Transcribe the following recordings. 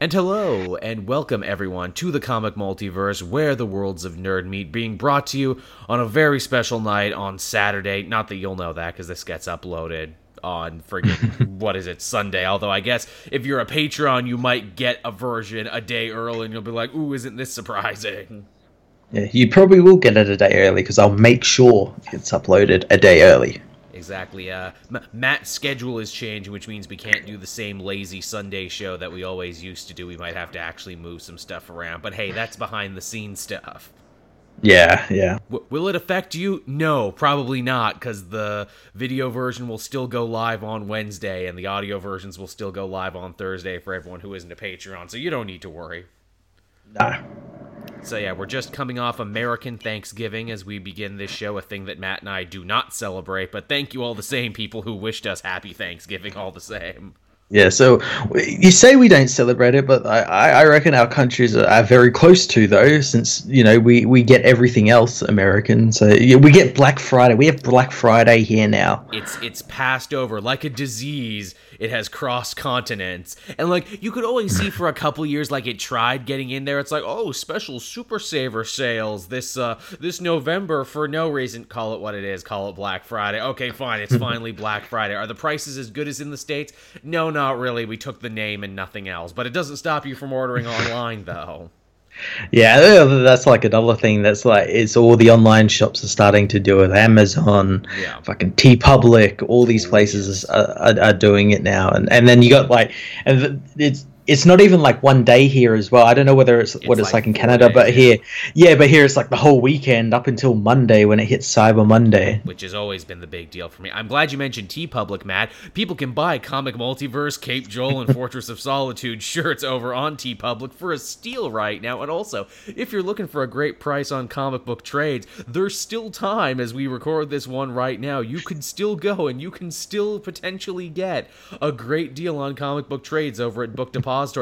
And hello, and welcome everyone to the Comic Multiverse, where the worlds of nerd meet, being brought to you on a very special night on Saturday. Not that you'll know that, because this gets uploaded on friggin' what is it Sunday. Although I guess if you're a Patreon, you might get a version a day early, and you'll be like, "Ooh, isn't this surprising?" Yeah, you probably will get it a day early because I'll make sure it's uploaded a day early. Exactly. Uh, M- Matt's schedule is changing, which means we can't do the same lazy Sunday show that we always used to do. We might have to actually move some stuff around. But hey, that's behind the scenes stuff. Yeah, yeah. W- will it affect you? No, probably not, because the video version will still go live on Wednesday, and the audio versions will still go live on Thursday for everyone who isn't a Patreon. So you don't need to worry. No. So yeah, we're just coming off American Thanksgiving as we begin this show, a thing that Matt and I do not celebrate, but thank you all the same people who wished us happy Thanksgiving all the same. Yeah, so you say we don't celebrate it, but I, I reckon our countries are very close to though, since you know we, we get everything else American. So yeah, we get Black Friday. We have Black Friday here now. It's it's passed over like a disease. It has cross continents, and like you could always see for a couple years, like it tried getting in there. It's like oh, special Super Saver sales this uh this November for no reason. Call it what it is. Call it Black Friday. Okay, fine. It's finally Black Friday. Are the prices as good as in the states? No, not really. We took the name and nothing else. But it doesn't stop you from ordering online, though. Yeah, that's like another thing. That's like it's all the online shops are starting to do it. Amazon, Yeah. fucking TeePublic, all these oh, places are, are, are doing it now. And and then you got like, and it's it's not even like one day here as well. I don't know whether it's, what it's like like, in Canada, days, but yeah. here, yeah, but here it's like the whole weekend up until Monday when it hits Cyber Monday. which has always been the big deal for me. I'm glad you mentioned TeePublic, Matt. People can buy Comic Multiverse, Caped Joel, and Fortress of Solitude shirts over on TeePublic for a steal right now. And also, if you're looking for a great price on comic book trades, there's still time as we record this one right now. You can still go and you can still potentially get a great deal on comic book trades over at Book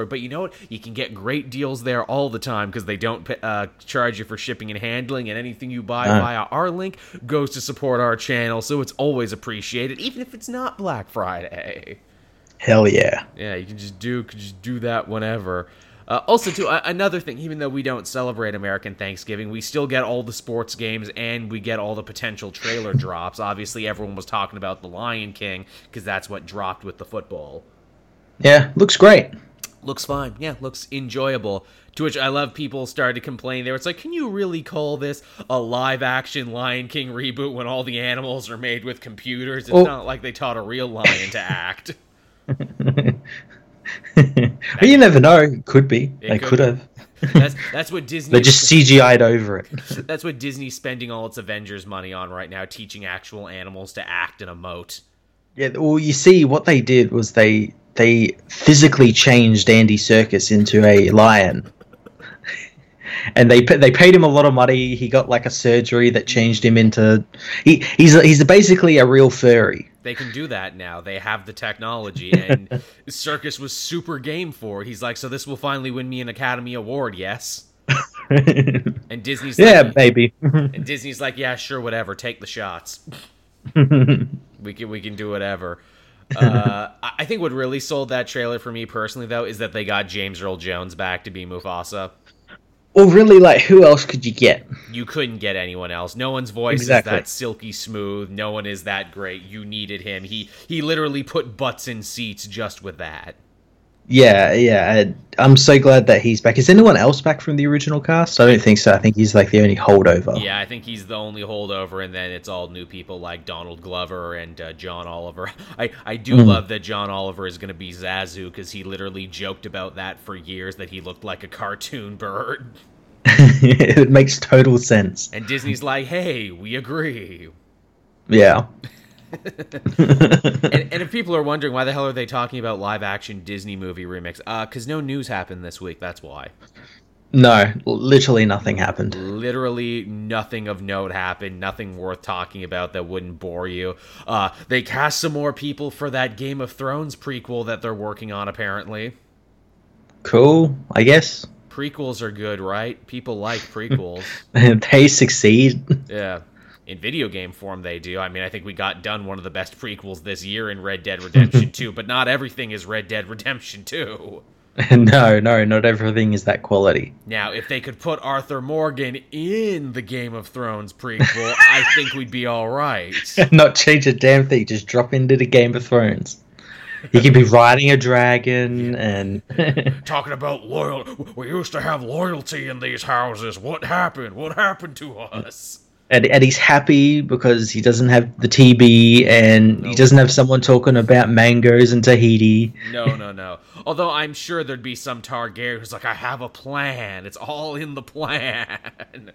But you know what? You can get great deals there all the time because they don't uh, charge you for shipping and handling, and anything you buy Ah. via our link goes to support our channel, so it's always appreciated, even if it's not Black Friday. Hell yeah. Yeah, you can just do can just do that whenever. Uh, also, too, uh, another thing, even though we don't celebrate American Thanksgiving, we still get all the sports games and we get all the potential trailer drops. Obviously, everyone was talking about The Lion King because that's what dropped with the football. Yeah, looks great. Looks fine. Yeah, looks enjoyable. To which I love people started to complain there. It's like, can you really call this a live action Lion King reboot when all the animals are made with computers? It's Oh. not like they taught a real lion to act. but you never know. It Could be. It they could could have. That's that's what Disney They just CGI'd over it. that's what Disney's spending all its Avengers money on right now, teaching actual animals to act and emote. Yeah, well, you see, what they did was they they physically changed Andy Serkis into a lion, and they they paid him a lot of money. He got like a surgery that changed him into he he's he's basically a real furry. They can do that now. They have the technology, and Circus was super game for it. He's like, so this will finally win me an Academy Award, yes? And Disney's yeah, like, baby. and Disney's like, yeah, sure, whatever, take the shots. we can we can do whatever. Uh, I I think what really sold that trailer for me personally, though, is that they got James Earl Jones back to be Mufasa. well, really, like, who else could you get? You couldn't get anyone else. No one's voice Exactly. is that silky smooth. No one is that great. You needed him. He he literally put butts in seats just with that. Yeah, yeah. and I'm so glad that he's back. Is anyone else back from the original cast? I don't think so. I think he's like the only holdover. Yeah, I think he's the only holdover, and then it's all new people like Donald Glover and uh, John Oliver. I, I do Mm. love that John Oliver is going to be Zazu because he literally joked about that for years that he looked like a cartoon bird. it makes total sense. And Disney's like, hey, we agree. Yeah. And, and if people are wondering why the hell are they talking about live action Disney movie remix, uh, because no news happened this week. That's why. No, literally nothing happened. Literally nothing of note happened. Nothing worth talking about that wouldn't bore you. Uh, they cast some more people for that Game of Thrones prequel that they're working on. Apparently, Cool, I guess. prequels are good, right? People like prequels. they succeed. yeah. In video game form, they do. I mean, I think we got done one of the best prequels this year in Red Dead Redemption 2, but not everything is Red Dead Redemption 2. no, no, not everything is that quality. Now, if they could put Arthur Morgan in the Game of Thrones prequel, I think we'd be all right. not change a damn thing, just drop into the Game of Thrones. He could be riding a dragon and talking about loyal. We used to have loyalty in these houses. What happened? What happened to us? And, and he's happy because he doesn't have the TB and he doesn't have someone talking about mangoes in Tahiti. No, no, no. Although I'm sure there'd be some Targaryen who's like, I have a plan. It's all in the plan.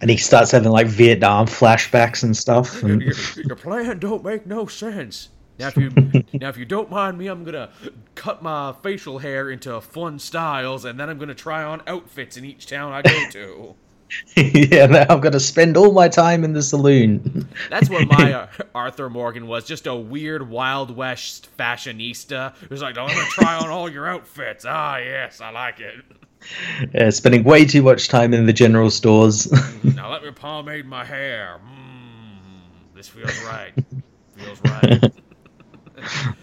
And he starts having like Vietnam flashbacks and stuff. And... Your, your plan don't make no sense. Now, if you now if you don't mind me, I'm gonna cut my facial hair into fun styles, and then I'm gonna try on outfits in each town I go to. yeah, now I'm gonna spend all my time in the saloon. That's what my Arthur Morgan was, just a weird Wild West fashionista who's like, "I'm gonna try on all your outfits." Ah, yes, I like it. Yeah, spending way too much time in the general stores. now let me pomade my hair. Mm, this feels right. Feels right.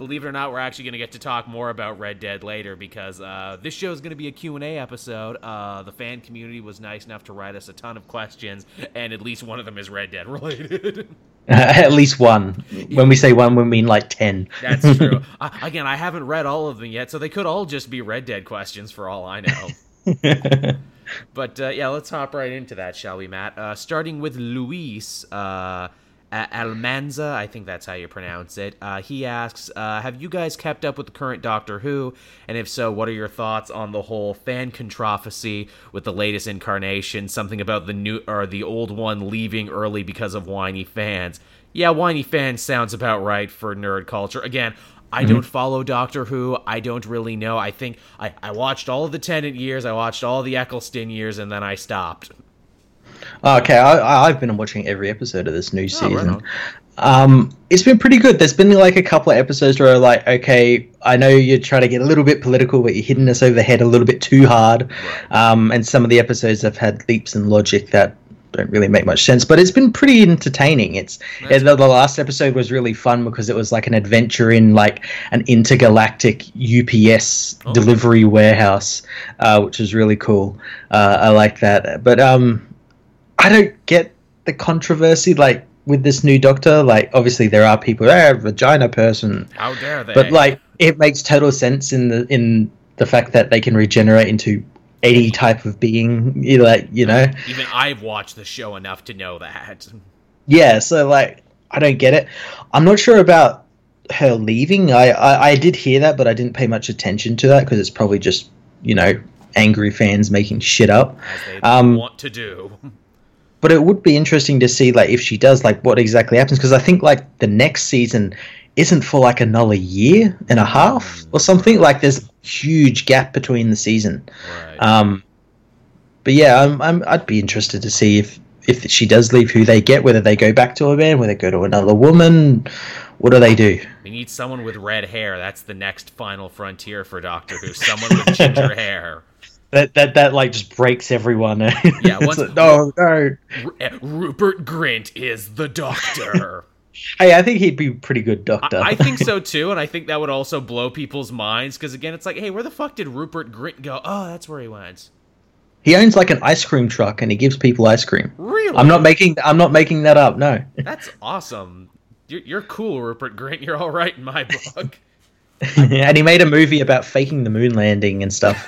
Believe it or not, we're actually going to get to talk more about Red Dead later because uh, this show is going to be a Q&A episode. Uh, the fan community was nice enough to write us a ton of questions, and at least one of them is Red Dead related. at least one. When we say one, we mean like ten. That's true. uh, again, I haven't read all of them yet, so they could all just be Red Dead questions for all I know. but uh, yeah, let's hop right into that, shall we, Matt? Uh, starting with Luis. Almanza, I think that's how you pronounce it. Uh, he asks, uh, "Have you guys kept up with the current Doctor Who? And if so, what are your thoughts on the whole fan controversy with the latest incarnation? Something about the new or the old one leaving early because of whiny fans. Yeah, whiny fans sounds about right for nerd culture. Again." I don't follow Doctor Who. I don't really know. I think I, I watched all of the Tennant years. I watched all the Eccleston years, and then I stopped. Okay, I, have been watching every episode of this new season. Oh, right um, it's been pretty good. There's been like a couple of episodes where like, okay, I know you're trying to get a little bit political, but you're hitting us over the head a little bit too hard. Um, and some of the episodes have had leaps in logic that don't really make much sense, but it's been pretty entertaining. It's the, the, last episode was really fun because it was like an adventure in like an intergalactic UPS oh. delivery warehouse, uh, which was really cool. Uh, I like that, but um, I don't get the controversy like with this new doctor. Like, obviously there are people, ah, vagina person. How dare they? But like, it makes total sense in the in the fact that they can regenerate into any type of being. You like, you know. Even I've watched the show enough to know that. Yeah, so like, I don't get it. I'm not sure about her leaving. I I, I did hear that, but I didn't pay much attention to that because it's probably just you know angry fans making shit up. As they um, want to do. but it would be interesting to see like if she does like what exactly happens because I think like the next season isn't for like another year and a half or something. Like there's a huge gap between the season. Right. Um, but yeah, I'm, I'm I'd be interested to see if if she does leave, who they get, whether they go back to a man, whether they go to another woman. What do they do? We need someone with red hair. That's the next final frontier for Doctor Who. Someone with ginger hair that that that like just breaks everyone. Yeah, once, like, no, no. R- eh, Rupert Grint is the Doctor. hey, I think he'd be pretty good Doctor. I, I, think so too, and I think that would also blow people's minds because again, it's like, hey, where the fuck did Rupert Grint go? Oh, that's where he went. He owns like an ice cream truck, and he gives people ice cream. Really? I'm not making. I'm not making that up. No. That's awesome. You're, you're cool, Rupert Grint. You're all right in my book. and he made a movie about faking the moon landing and stuff.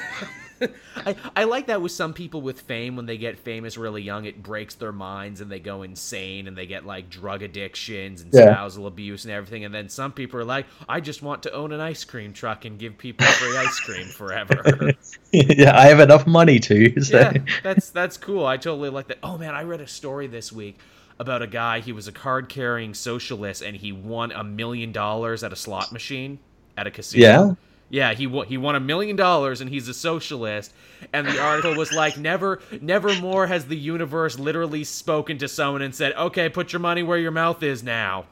I, I like that with some people with fame when they get famous really young it breaks their minds and they go insane and they get like drug addictions and yeah. spousal abuse and everything and then some people are like I just want to own an ice cream truck and give people free ice cream forever. yeah, I have enough money to. So. Yeah, that's that's cool. I totally like that. Oh man, I read a story this week about a guy. He was a card carrying socialist and he won a million dollars at a slot machine at a casino. Yeah yeah, he he won a million dollars and he's a socialist. And the article was like, never, never more has the universe literally spoken to someone and said, "Okay, put your money where your mouth is now."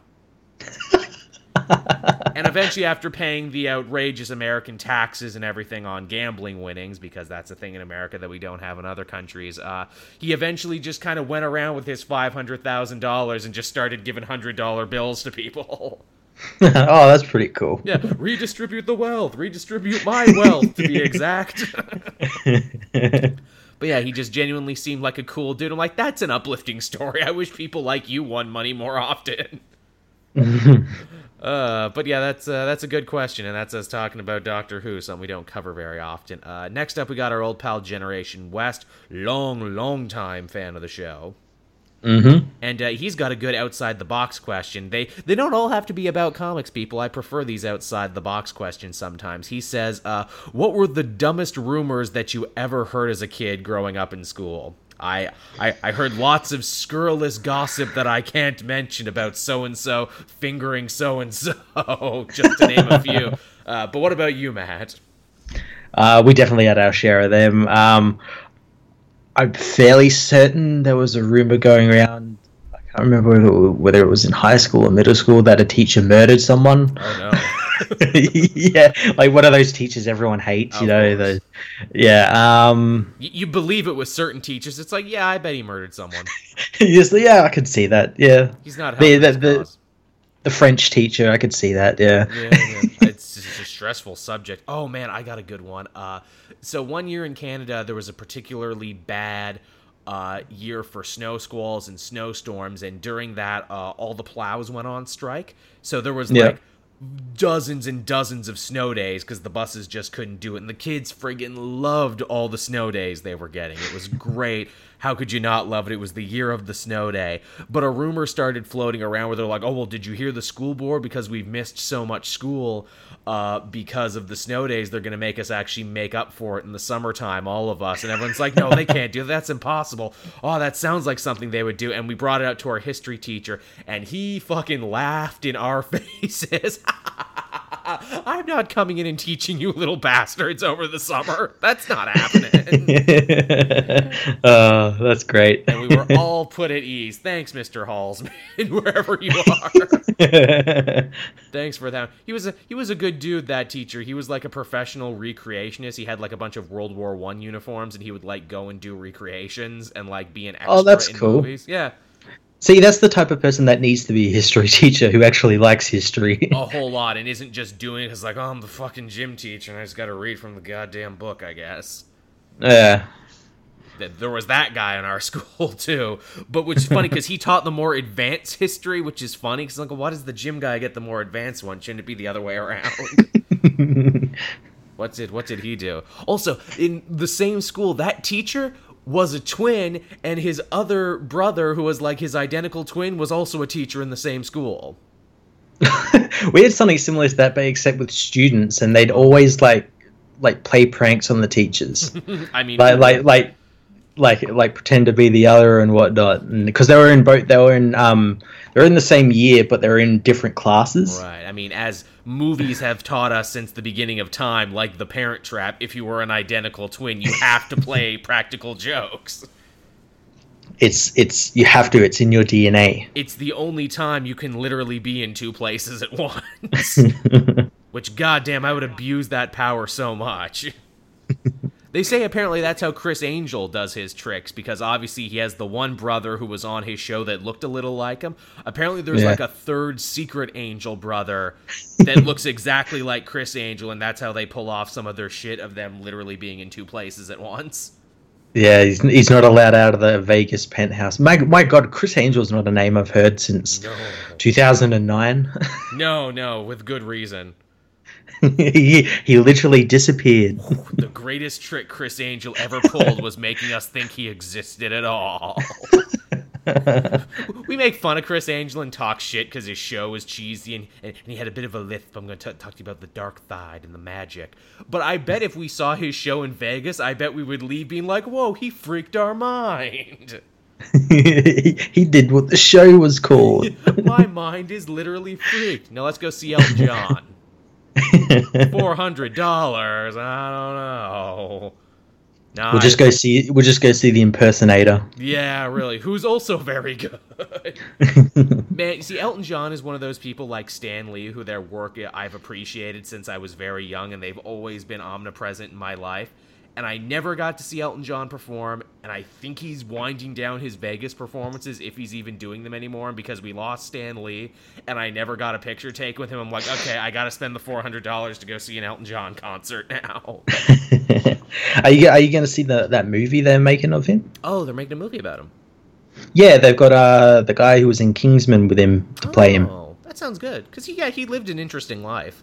and eventually, after paying the outrageous American taxes and everything on gambling winnings, because that's a thing in America that we don't have in other countries, uh, he eventually just kind of went around with his five hundred thousand dollars and just started giving hundred dollar bills to people. oh, that's pretty cool. Yeah, redistribute the wealth, redistribute my wealth to be exact. but yeah, he just genuinely seemed like a cool dude. I'm like, that's an uplifting story. I wish people like you won money more often. uh, but yeah, that's uh, that's a good question, and that's us talking about Doctor Who, something we don't cover very often. Uh, next up, we got our old pal Generation West, long, long time fan of the show. Mm-hmm. And uh, he's got a good outside the box question. They they don't all have to be about comics, people. I prefer these outside the box questions sometimes. He says, uh, "What were the dumbest rumors that you ever heard as a kid growing up in school?" I, I I heard lots of scurrilous gossip that I can't mention about so and so fingering so and so, just to name a few. Uh, but what about you, Matt? Uh, we definitely had our share of them. Um, I'm fairly certain there was a rumor going around. I can't remember whether it, was in high school or middle school that a teacher murdered someone. Oh no. yeah, like one of those teachers everyone hates, you know. The, yeah, um, you, you believe it with certain teachers. It's like, yeah, I bet he murdered someone. just, yeah, I could see that. Yeah, He's not The- the- the- the French teacher, I could see that. Yeah, yeah, yeah. it's a stressful subject. Oh man, I got a good one. Uh, so one year in Canada, there was a particularly bad uh, year for snow squalls and snowstorms, and during that, uh, all the plows went on strike. So there was Yeah. like dozens and dozens of snow days because the buses just couldn't do it, and the kids friggin' loved all the snow days they were getting. It was great. How could you not love it? It was the year of the snow day. But a rumor started floating around where they're like, "Oh well, did you hear the school board? Because we've missed so much school uh, because of the snow days. They're going to make us actually make up for it in the summertime, all of us." And everyone's like, "No, they can't do that. That's impossible." Oh, that sounds like something they would do. And we brought it out to our history teacher, and he fucking laughed in our faces. I'm not coming in and teaching you little bastards over the summer. That's not happening. uh, that's great. and we were all put at ease. Thanks, Mr. Hallsman, wherever you are. Thanks for that. He was a he was a good dude. That teacher. He was like a professional recreationist. He had like a bunch of World War One uniforms, and he would like go and do recreations and like be an extra Oh, that's cool. movies. Yeah, See, that's the type of person that needs to be a history teacher who actually likes history. a whole lot, and isn't just doing it because like, oh, I'm the fucking gym teacher, and I just got to read from the goddamn book. I guess. Yeah. there was that guy in our school too. But which is funny because he taught the more advanced history, which is funny because like, why does the gym guy get the more advanced one? Shouldn't it be the other way around? what did what did he do? Also, in the same school, that teacher was a twin, and his other brother, who was like his identical twin, was also a teacher in the same school. we had something similar to that, but except with students, and they'd always like like play pranks on the teachers, I mean, like like like like like pretend to be the other and whatnot, because they were in both they were in um they were in the same year, but they were in different classes. Right. I mean, as movies have taught us since the beginning of time, like The Parent Trap, if you were an identical twin, you have to play practical jokes. It's it's you have to. It's in your DNA. It's the only time you can literally be in two places at once. Which, goddamn, I would abuse that power so much. They say apparently that's how Criss Angel does his tricks because obviously he has the one brother who was on his show that looked a little like him. Apparently there's Yeah. like a third secret Angel brother that looks exactly like Criss Angel, and that's how they pull off some of their shit of them literally being in two places at once. Yeah, he's, he's not allowed out of the Vegas penthouse. My my God, Criss Angel's not a name I've heard since No. 2009. No, no, with good reason. he he literally disappeared. The greatest trick Criss Angel ever pulled was making us think he existed at all. we make fun of Criss Angel and talk shit because his show is cheesy and, and he had a bit of a lisp. I'm going to talk to you about the dark side and the magic. But I bet if we saw his show in Vegas, I bet we would leave being like, whoa, he freaked our mind. he, he did what the show was called. My mind is literally freaked. Now let's go see Elton John. Four hundred dollars. I don't know. We'll just go see. We'll just go see the impersonator. Yeah, really. Who's also very good. Man, you see, Elton John is one of those people like Stan Lee, who their work I've appreciated since I was very young, and they've always been omnipresent in my life. And I never got to see Elton John perform, and I think he's winding down his Vegas performances if he's even doing them anymore. And because we lost Stan Lee, and I never got a picture taken with him, I'm like, okay, I got to spend the four hundred dollars to go see an Elton John concert now. are you are you going to see the that movie they're making of him? Oh, they're making a movie about him. Yeah, they've got uh the guy who was in Kingsman with him to play him. Oh, that sounds good. Because yeah, he lived an interesting life.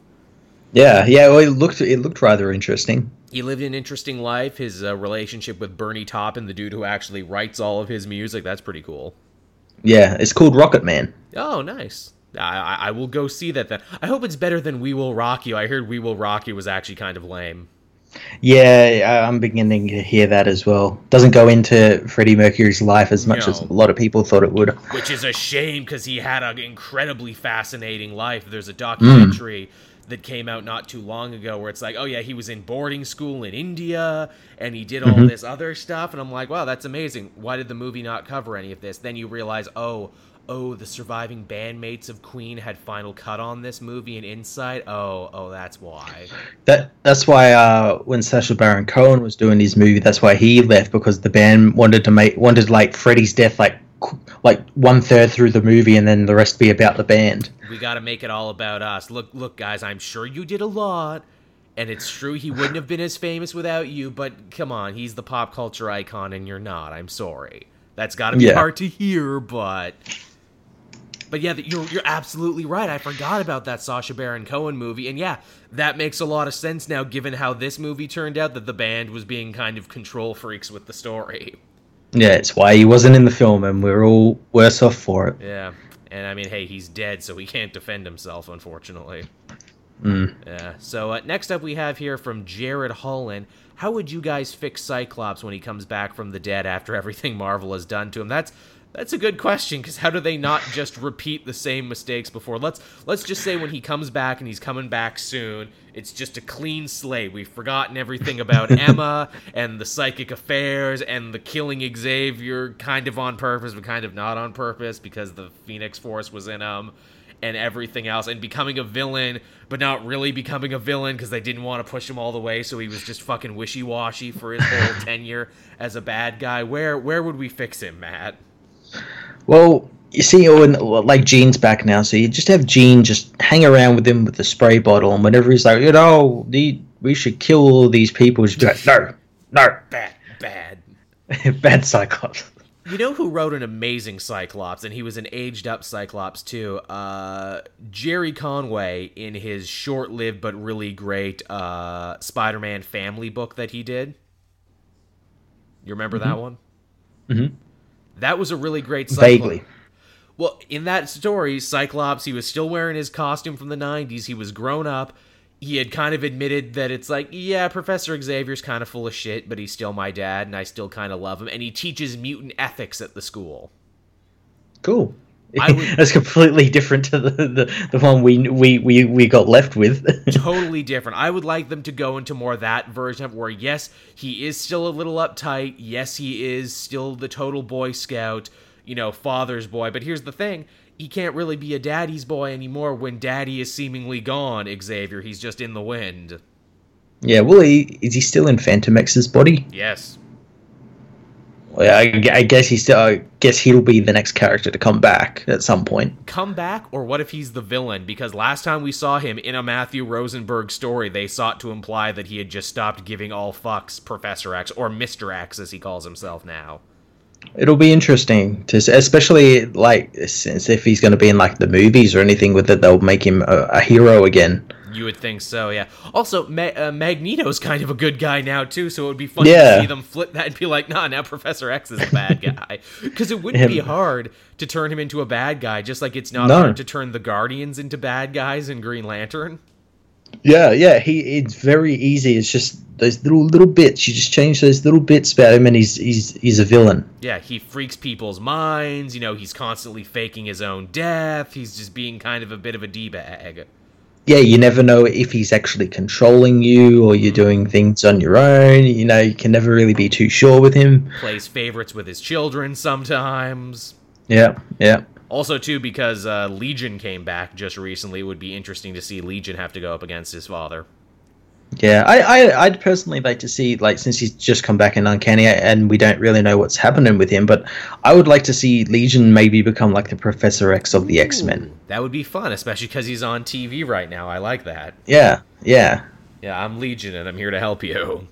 Yeah, yeah. Well, it looked it looked rather interesting. He lived an interesting life. His uh, relationship with Bernie Taupin, the dude who actually writes all of his music, that's pretty cool. Yeah, it's called Rocket Man. Oh, nice. I, I, will go see that then. I hope it's better than We Will Rock You. I heard We Will Rock You was actually kind of lame. Yeah, I'm beginning to hear that as well. Doesn't go into Freddie Mercury's life as much No. as a lot of people thought it would. which is a shame because he had an incredibly fascinating life. There's a documentary that came out not too long ago where it's like, oh yeah, he was in boarding school in India and he did all this other stuff, and I'm like, wow, that's amazing. Why did the movie not cover any of this? Then you realize, oh. Oh, the surviving bandmates of Queen had final cut on this movie and Insight. Oh, oh, that's why. That that's why uh, when Sacha Baron Cohen was doing his movie, that's why he left because the band wanted to make wanted like Freddie's death like like one third through the movie and then the rest be about the band. We got to make it all about us. Look, look, guys, I'm sure you did a lot, and it's true he wouldn't have been as famous without you. But come on, he's the pop culture icon, and you're not. I'm sorry. That's got to be Yeah. hard to hear, but. But yeah, you're you're absolutely right. I forgot about that Sacha Baron Cohen movie, and yeah, that makes a lot of sense now, given how this movie turned out. That the band was being kind of control freaks with the story. Yeah, it's why he wasn't in the film, and we're all worse off for it. Yeah, and I mean, hey, he's dead, so he can't defend himself, unfortunately. Mm. Yeah. So uh, next up, we have here from Jared Holland. How would you guys fix Cyclops when he comes back from the dead after everything Marvel has done to him? That's that's a good question because how do they not just repeat the same mistakes before? Let's let's just say when he comes back and he's coming back soon, it's just a clean slate. We've forgotten everything about Emma and the psychic affairs and the killing Xavier, kind of on purpose but kind of not on purpose because the Phoenix Force was in him and everything else and becoming a villain but not really becoming a villain because they didn't want to push him all the way so he was just fucking wishy-washy for his whole tenure as a bad guy where where would we fix him matt Well, you see, when like Jean's back now, so you just have Jean just hang around with him with the spray bottle, and whenever he's like, you know, the, we should kill all these people, just like, no, no, bad bad. Bad Cyclops. you know who wrote an amazing cyclops and he was an aged up cyclops too? Uh gerry conway in his short-lived but really great uh spider-man family book that he did. You remember that one? Mhm. That was a really great Cyclops. Vaguely. Well, in that story, Cyclops, he was still wearing his costume from the 90s. He was grown up. He had kind of admitted that it's like, yeah, Professor Xavier's kind of full of shit, but he's still my dad, and I still kind of love him. And he teaches mutant ethics at the school. Cool. That's completely different to the, the, the one we, we, we, we got left with. totally different. I would like them to go into more that version of where, yes, he is still a little uptight. Yes, he is still the total Boy Scout, you know, father's boy. But here's the thing he can't really be a daddy's boy anymore when daddy is seemingly gone, Xavier. He's just in the wind. yeah, well, he, is he still in Fantomex's body? Yes. I, I guess he still. I guess he'll be the next character to come back at some point. Come back, or what if he's the villain? Because last time we saw him in a Matthew Rosenberg story, they sought to imply that he had just stopped giving all fucks Professor X, or Mr. X as he calls himself now. It'll be interesting to, especially like since if he's going to be in like the movies or anything with it, they'll make him a, a hero again. You would think so, yeah. Also, Ma- uh, Magneto's kind of a good guy now too, so it would be funny Yeah. to see them flip that and be like, "Nah, now Professor X is a bad guy." Because it wouldn't be hard to turn him into a bad guy, just like it's not No. hard to turn the Guardians into bad guys in Green Lantern. Yeah, yeah. He it's very easy. It's just those little little bits. You just change those little bits about him, and he's he's he's a villain. Yeah, he freaks people's minds. You know, he's constantly faking his own death. He's just being kind of a bit of a d bag. Yeah, you never know if he's actually controlling you or you're doing things on your own. You know, you can never really be too sure with him. Plays favorites with his children sometimes. Yeah, yeah. Also, too, because uh, Legion came back just recently, it would be interesting to see Legion have to go up against his father. Yeah, I, I I'd personally like to see like since he's just come back in Uncanny and we don't really know what's happening with him, but I would like to see Legion maybe become like the Professor X of the X Men. That would be fun, especially because he's on TV right now. I like that. Yeah, yeah, Yeah, I'm Legion and I'm here to help you.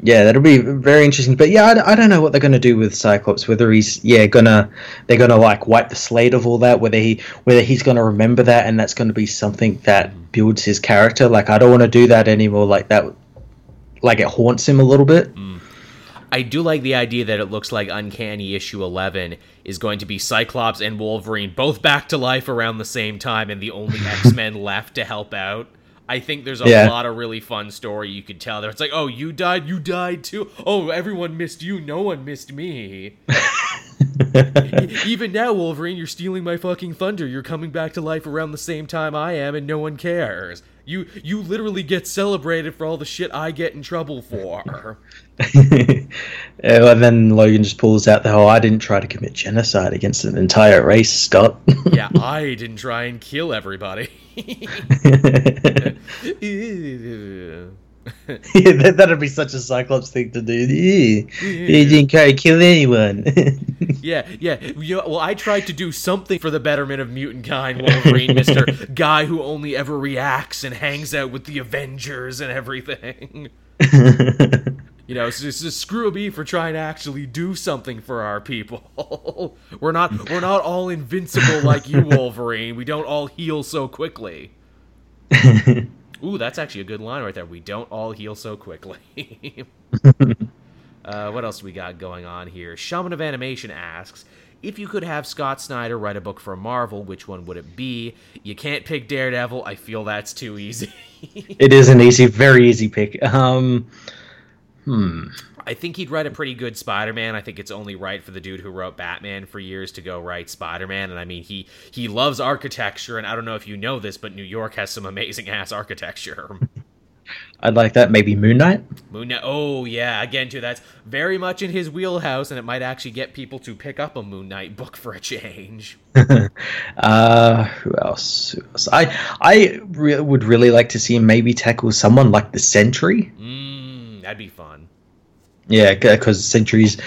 Yeah. That'll be very interesting. But yeah, I, I don't know what they're gonna do with Cyclops. Whether he's yeah gonna they're gonna like wipe the slate of all that. Whether he whether he's gonna remember that and that's gonna be something that mm-hmm. builds his character. Like I don't want to do that anymore. Like that. Like it haunts him a little bit. Mm. I do like the idea that it looks like Uncanny issue 11 is going to be Cyclops and Wolverine both back to life around the same time and the only X-Men left to help out. I think there's a Yeah. lot of really fun story you could tell there. It's like, "Oh, you died, you died too. Oh, everyone missed you, no one missed me." Even now, Wolverine, you're stealing my fucking thunder. You're coming back to life around the same time I am and no one cares. You you literally get celebrated for all the shit I get in trouble for. And then Logan just pulls out the whole I didn't try to commit genocide against an entire race, Scott. yeah, I didn't try and kill everybody. yeah, that, that'd be such a Cyclops thing to do. Yeah. He didn't try to kill anyone. yeah, yeah. You know, well, I tried to do something for the betterment of mutant kind, Wolverine, Mister Guy who only ever reacts and hangs out with the Avengers and everything. You know, so, so screw me for trying to actually do something for our people. we're not we're not all invincible like you, Wolverine. We don't all heal so quickly. Ooh, that's actually a good line right there. We don't all heal so quickly. uh, what else we got going on here? Shaman of Animation asks if you could have Scott Snyder write a book for Marvel, which one would it be? You can't pick Daredevil. I feel that's too easy. it is an easy, very easy pick. Um, hmm. I think he'd write a pretty good Spider-Man. I think it's only right for the dude who wrote Batman for years to go write Spider-Man. And I mean, he he loves architecture, and I don't know if you know this, but New York has some amazing ass architecture. I'd like that. Maybe Moon Knight. Moon Knight. Oh yeah, again too. That's very much in his wheelhouse, and it might actually get people to pick up a Moon Knight book for a change. uh, who else? Who else? I I re- would really like to see him maybe tackle someone like the Sentry. Mmm, that'd be fun. Yeah, because centuries,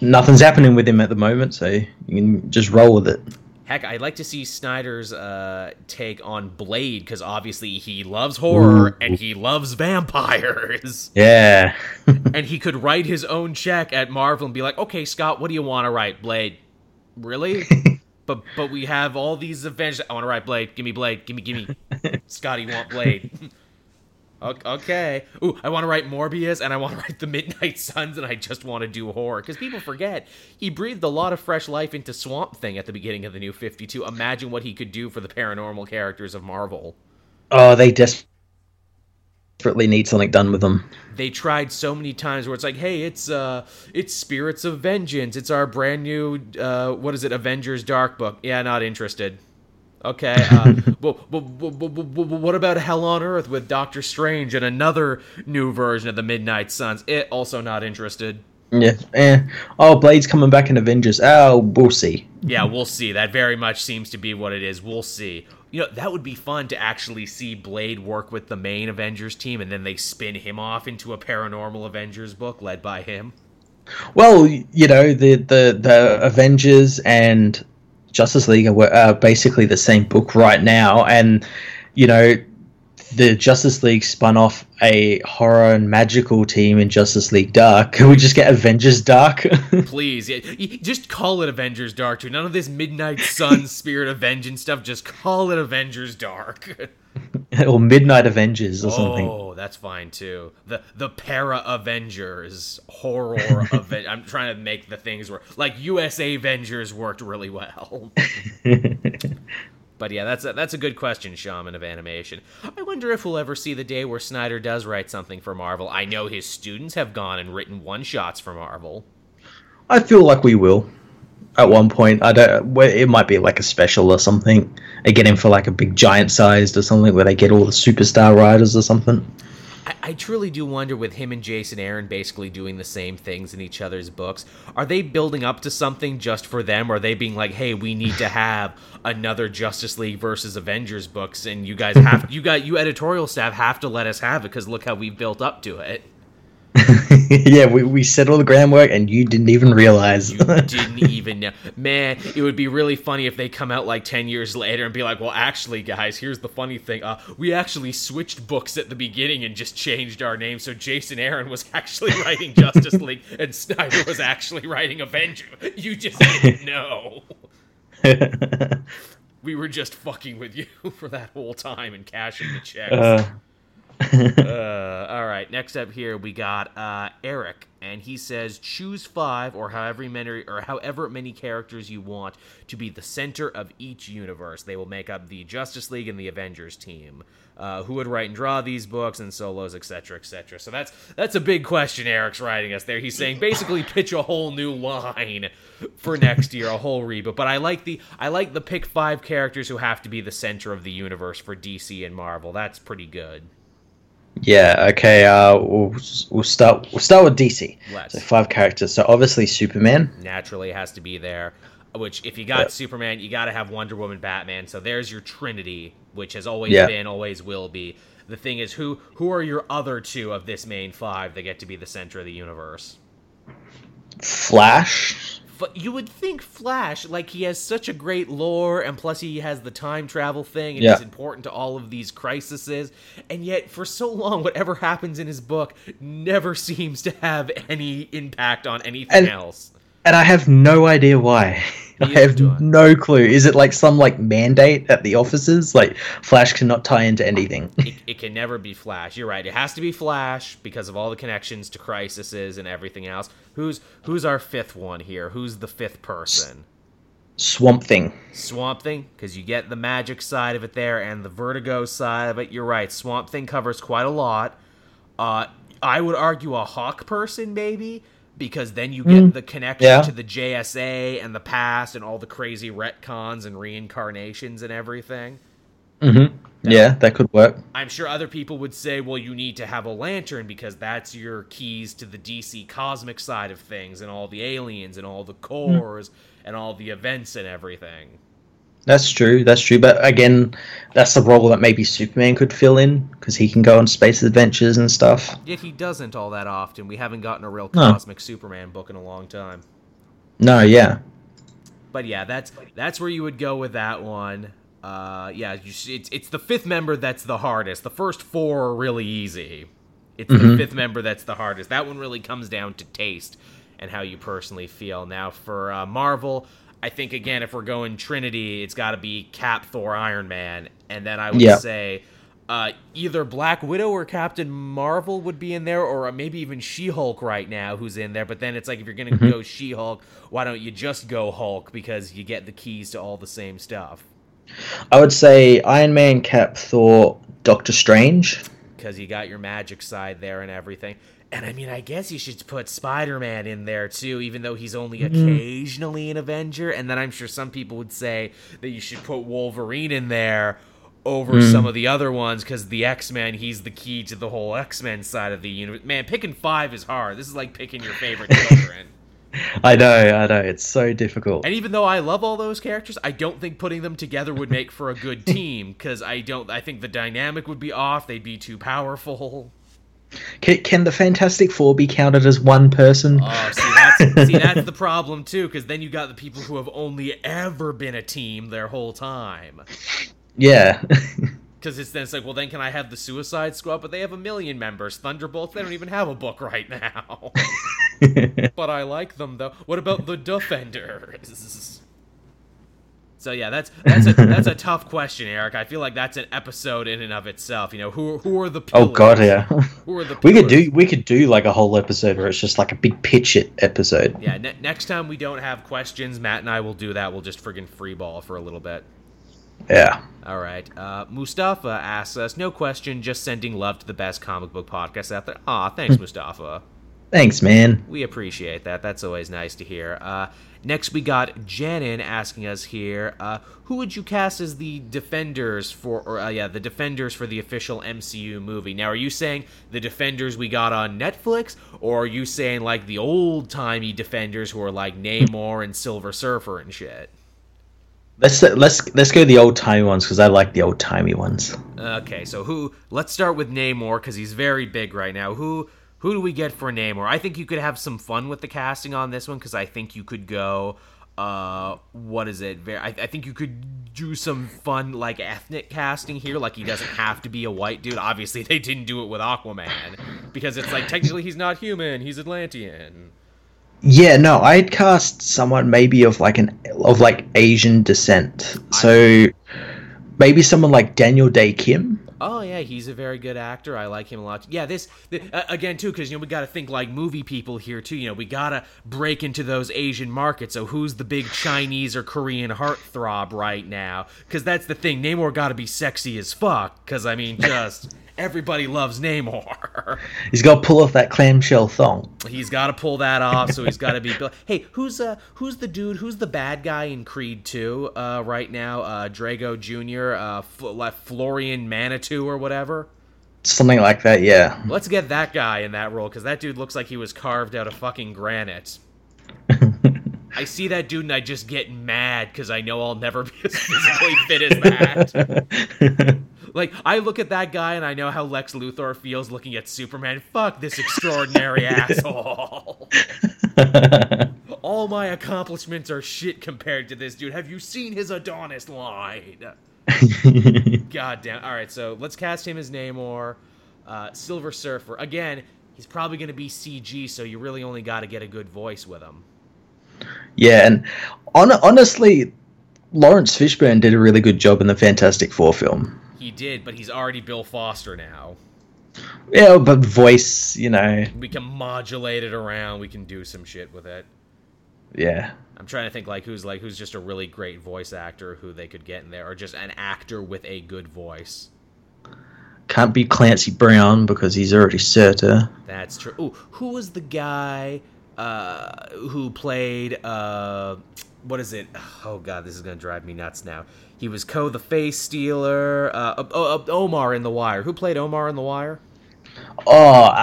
nothing's happening with him at the moment, so you can just roll with it. Heck, I'd like to see Snyder's uh, take on Blade because obviously he loves horror and he loves vampires. Yeah. and he could write his own check at Marvel and be like, "Okay, Scott, what do you want to write? Blade? Really? but but we have all these Avengers. I want to write Blade. Give me Blade. Give me give me. Scotty, want Blade? Okay. Ooh, I want to write Morbius and I want to write the Midnight Suns and I just want to do horror because people forget he breathed a lot of fresh life into Swamp Thing at the beginning of the New Fifty Two. Imagine what he could do for the paranormal characters of Marvel. oh, they desperately need something done with them. they tried so many times where it's like, hey, it's uh, it's Spirits of Vengeance. It's our brand new uh, what is it, Avengers Dark Book? Yeah, not interested. Okay, uh, but what about Hell on Earth with Doctor Strange and another new version of the Midnight Suns? It also not interested. Yeah. Eh. Oh, Blade's coming back in Avengers. Oh, we'll see. Yeah, we'll see. That very much seems to be what it is. We'll see. You know, that would be fun to actually see Blade work with the main Avengers team and then they spin him off into a paranormal Avengers book led by him. Well, you know, the the the Avengers and Justice League are uh, basically the same book right now, and you know, the Justice League spun off a horror and magical team in Justice League Dark. Can we just get Avengers Dark? Please, yeah, just call it Avengers Dark too. None of this Midnight Sun Spirit of Vengeance stuff. Just call it Avengers Dark. or Midnight Avengers or something. Oh, that's fine too. The the Para Avengers horror Aven- I'm trying to make the things work. Like USA Avengers worked really well. But yeah, that's a, that's a good question, Shaman of Animation. I wonder if we'll ever see the day where Snyder does write something for Marvel. I know his students have gone and written one shots for Marvel. I feel like we will. At one point, I don't. It might be like a special or something. They get in for like a big giant sized or something where they get all the superstar riders or something. I, I truly do wonder with him and Jason Aaron basically doing the same things in each other's books. Are they building up to something just for them? Or are they being like, hey, we need to have another Justice League versus Avengers books, and you guys have you got you editorial staff have to let us have it because look how we've built up to it. yeah, we, we set all the groundwork and you didn't even realize. You didn't even know. Man, it would be really funny if they come out like 10 years later and be like, well, actually, guys, here's the funny thing. Uh, we actually switched books at the beginning and just changed our name. So Jason Aaron was actually writing Justice League and Snyder was actually writing Avenger. You just didn't know. we were just fucking with you for that whole time and cashing the checks. Uh, uh, all right, next up here we got uh, Eric, and he says choose five or however many or however many characters you want to be the center of each universe. They will make up the Justice League and the Avengers team. Uh, who would write and draw these books and solos, etc., etc. So that's that's a big question. Eric's writing us there. He's saying basically pitch a whole new line for next year, a whole reboot. But I like the I like the pick five characters who have to be the center of the universe for DC and Marvel. That's pretty good. Yeah. Okay. Uh, we'll, we'll start. We'll start with DC. Let's. So five characters. So obviously Superman. naturally has to be there. Which, if you got Yep. Superman, you got to have Wonder Woman, Batman. So there's your Trinity, which has always Yeah. been, always will be. The thing is, who who are your other two of this main five that get to be the center of the universe? Flash. You would think Flash, like he has such a great lore, and plus he has the time travel thing, and Yeah. he's important to all of these crises. And yet, for so long, whatever happens in his book never seems to have any impact on anything And- else. And I have no idea why. I have no clue. Is it like some like mandate at the offices? Like Flash cannot tie into anything. it, it can never be Flash. You're right. It has to be Flash because of all the connections to crises and everything else. Who's who's our fifth one here? Who's the fifth person? Swamp Thing. Swamp Thing, because you get the magic side of it there and the vertigo side of it. You're right. Swamp Thing covers quite a lot. Uh, I would argue a Hawk person maybe because then you get the connection yeah. to the JSA and the past and all the crazy retcons and reincarnations and everything. Mm-hmm. Yeah, that could work. I'm sure other people would say, well, you need to have a lantern because that's your keys to the DC cosmic side of things and all the aliens and all the Corps and all the events and everything. That's true. That's true. But again, that's the role that maybe Superman could fill in because he can go on space adventures and stuff. Yet he doesn't all that often. We haven't gotten a real No. cosmic Superman book in a long time. No, yeah. But yeah, that's that's where you would go with that one. Uh, yeah, you, it's it's the fifth member that's the hardest. The first four are really easy. It's the fifth member that's the hardest. That one really comes down to taste and how you personally feel. Now for uh, Marvel, I think again if we're going Trinity, it's got to be Cap, Thor, Iron Man, and then I would Yeah. say. Uh, either Black Widow or Captain Marvel would be in there, or maybe even She Hulk right now, who's in there. But then it's like if you're gonna go She Hulk, why don't you just go Hulk because you get the keys to all the same stuff? I would say Iron Man, Cap, Thor, Doctor Strange. because you got your magic side there and everything. And I mean, I guess you should put Spider Man in there too, even though he's only mm-hmm. occasionally an Avenger. And then I'm sure some people would say that you should put Wolverine in there over mm. some of the other ones because the X Men, he's the key to the whole X Men side of the universe. Man, picking five is hard. This is like picking your favorite children. I know, I know. It's so difficult. And even though I love all those characters, I don't think putting them together would make for a good team because I don't. I think the dynamic would be off. They'd be too powerful. Can, can the Fantastic Four be counted as one person? Oh, see that's see that's the problem too, because then you got the people who have only ever been a team their whole time. yeah. Because it's then it's like, well, then can I have the Suicide Squad? But they have a million members. Thunderbolts, they don't even have a book right now. but I like them though. What about the Defenders? So yeah, that's that's a that's a tough question, Eric. I feel like that's an episode in and of itself. You know, who who are the oh god, yeah. Who are the We could do we could do like a whole episode where it's just like a big pitch it episode. Yeah, ne- next time we don't have questions, Matt and I will do that. We'll just friggin' freeball for a little bit. Yeah. All right. Uh, Mustafa asks us, no question, just sending love to the best comic book podcast out there. Aw, thanks, Mustafa. Thanks, man. We appreciate that. That's always nice to hear. Uh, next, we got Janin asking us here, uh, who would you cast as the defenders for, or uh, yeah, the defenders for the official MCU movie? Now, are you saying the defenders we got on Netflix, or are you saying like the old timey defenders who are like Namor and Silver Surfer and shit? Let's let's let's go the old timey ones because I like the old timey ones. Okay, so who? Let's start with Namor because he's very big right now. Who who do we get for Namor? I think you could have some fun with the casting on this one because I think you could go. Uh, what is it? I, I think you could do some fun like ethnic casting here. Like he doesn't have to be a white dude. Obviously, they didn't do it with Aquaman because it's like technically he's not human. He's Atlantean. Yeah, no, I'd cast someone maybe of like an of like Asian descent. So maybe someone like Daniel Dae Kim. Oh yeah, he's a very good actor. I like him a lot. Yeah, this th- uh, again too, because you know we got to think like movie people here too. You know we gotta break into those Asian markets. So who's the big Chinese or Korean heartthrob right now? Because that's the thing. Namor got to be sexy as fuck. Because I mean, just everybody loves Namor. He's got to pull off that clamshell thong. He's got to pull that off, so he's got to be. Hey, who's uh who's the dude? Who's the bad guy in Creed 2 uh, right now? Uh, Drago Jr. Uh, F- Florian Munteanu or whatever. Something like that, yeah. Let's get that guy in that role because that dude looks like he was carved out of fucking granite. I see that dude and I just get mad because I know I'll never be as physically fit as that. Like I look at that guy and I know how Lex Luthor feels looking at Superman. Fuck this extraordinary asshole. All my accomplishments are shit compared to this dude. Have you seen his Adonis line? God damn. All right, so let's cast him as Namor. Uh, Silver Surfer. Again, he's probably going to be CG, so you really only got to get a good voice with him. Yeah, and on, honestly, Laurence Fishburne did a really good job in the Fantastic Four film. He did, but he's already Bill Foster now. Yeah, but voice, you know. We can modulate it around. We can do some shit with it. Yeah. I'm trying to think like who's like who's just a really great voice actor who they could get in there, or just an actor with a good voice. Can't be Clancy Brown because he's already Surtur. That's true. Ooh, who was the guy uh, who played uh, what is it? Oh god, this is gonna drive me nuts now. He was Co the Face Stealer. Uh, oh, oh, Omar in The Wire. Who played Omar in The Wire? Oh, uh,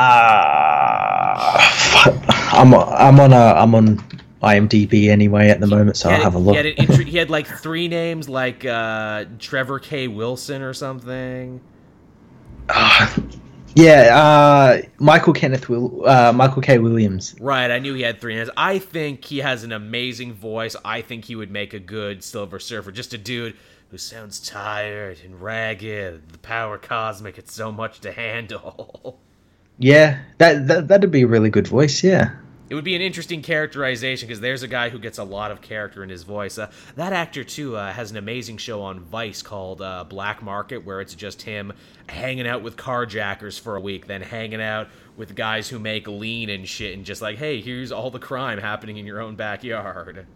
I'm I'm on a I'm on IMDb anyway at the moment, so I'll have a look. He had, intri- he had, like three names, like uh, Trevor K. Wilson or something. Uh, yeah, uh, Michael Kenneth Will, uh, Michael K. Williams. Right, I knew he had three names. I think he has an amazing voice. I think he would make a good Silver Surfer. Just a dude who sounds tired and ragged. The power cosmic, it's so much to handle. Yeah, that, that that'd be a really good voice. Yeah it would be an interesting characterization because there's a guy who gets a lot of character in his voice. Uh, that actor too uh, has an amazing show on Vice called uh, Black Market, where it's just him hanging out with carjackers for a week, then hanging out with guys who make lean and shit, and just like, hey, here's all the crime happening in your own backyard.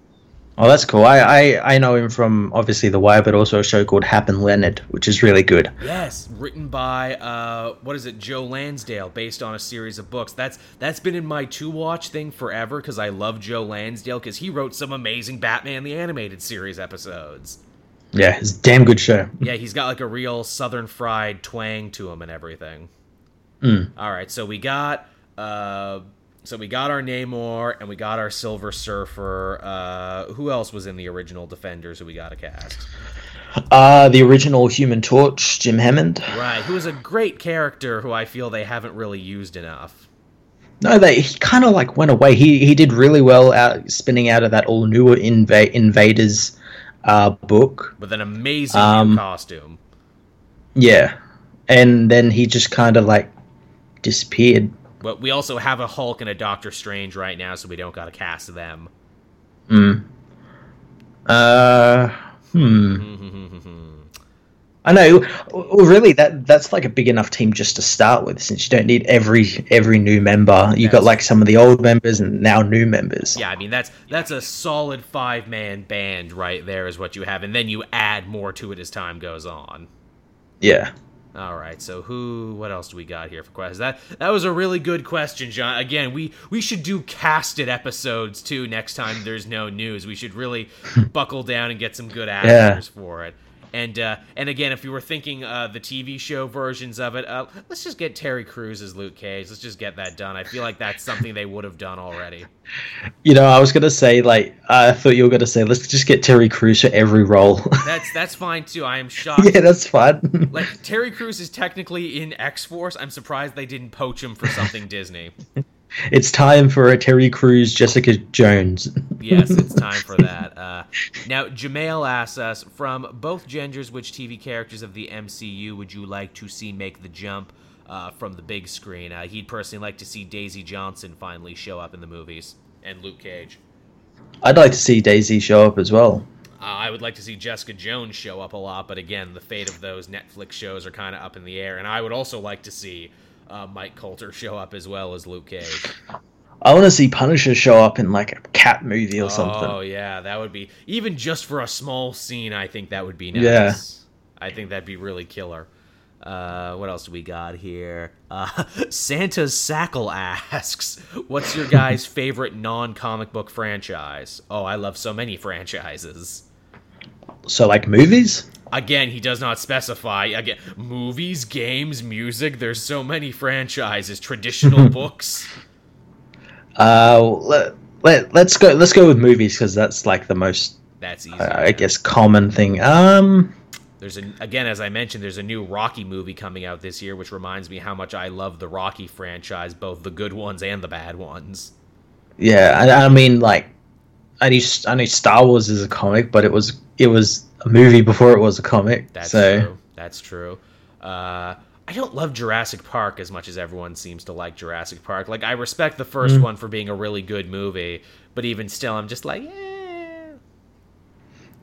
Oh, that's cool. I, I, I know him from obviously The Wire, but also a show called Hap and Leonard, which is really good. Yes, written by uh, what is it, Joe Lansdale, based on a series of books. That's that's been in my to watch thing forever because I love Joe Lansdale because he wrote some amazing Batman the Animated Series episodes. Yeah, it's a damn good show. Yeah, he's got like a real Southern fried twang to him and everything. Mm. All right, so we got. Uh, so we got our Namor and we got our Silver Surfer. Uh, who else was in the original Defenders who we got to cast? Uh, the original Human Torch, Jim Hammond. Right, who is a great character who I feel they haven't really used enough. No, they he kind of like went away. He he did really well out spinning out of that all newer inva- Invaders uh, book with an amazing um, costume. Yeah, and then he just kind of like disappeared. But we also have a Hulk and a Doctor Strange right now, so we don't got to cast them. Hmm. Uh. Hmm. I know. Well, really, that that's like a big enough team just to start with, since you don't need every every new member. You have got like some of the old members and now new members. Yeah, I mean that's that's a solid five man band right there, is what you have, and then you add more to it as time goes on. Yeah. All right, so who? What else do we got here for questions? That that was a really good question, John. Again, we we should do casted episodes too next time. There's no news. We should really buckle down and get some good actors yeah. for it. And uh, and again, if you were thinking uh, the TV show versions of it, uh, let's just get Terry Crews as Luke Cage. Let's just get that done. I feel like that's something they would have done already. You know, I was gonna say like I thought you were gonna say let's just get Terry Crews for every role. that's that's fine too. I am shocked. yeah, that's fine. like Terry Crews is technically in X Force. I'm surprised they didn't poach him for something Disney. It's time for a Terry Crews, Jessica Jones. yes, it's time for that. Uh, now, Jamail asks us from both genders, which TV characters of the MCU would you like to see make the jump uh, from the big screen? Uh, he'd personally like to see Daisy Johnson finally show up in the movies and Luke Cage. I'd like to see Daisy show up as well. Uh, I would like to see Jessica Jones show up a lot, but again, the fate of those Netflix shows are kind of up in the air. And I would also like to see uh, Mike Colter show up as well as Luke Cage. I want to see Punisher show up in like a cat movie or something. Oh yeah, that would be even just for a small scene. I think that would be nice. Yeah. I think that'd be really killer. Uh, what else do we got here? Uh, Santa's Sackle asks, "What's your guy's favorite non-comic book franchise?" Oh, I love so many franchises. So, like movies? Again, he does not specify. Again, movies, games, music. There's so many franchises. Traditional books. Uh, let, let let's go. Let's go with movies because that's like the most. That's easy. Uh, I guess common thing. Um. There's a again, as I mentioned, there's a new Rocky movie coming out this year, which reminds me how much I love the Rocky franchise, both the good ones and the bad ones. Yeah, I, I mean, like, I knew I knew Star Wars is a comic, but it was it was a movie before it was a comic. That's so. true. That's true. Uh, I don't love Jurassic Park as much as everyone seems to like Jurassic Park. Like I respect the 1st mm. one for being a really good movie, but even still, I'm just like, eh.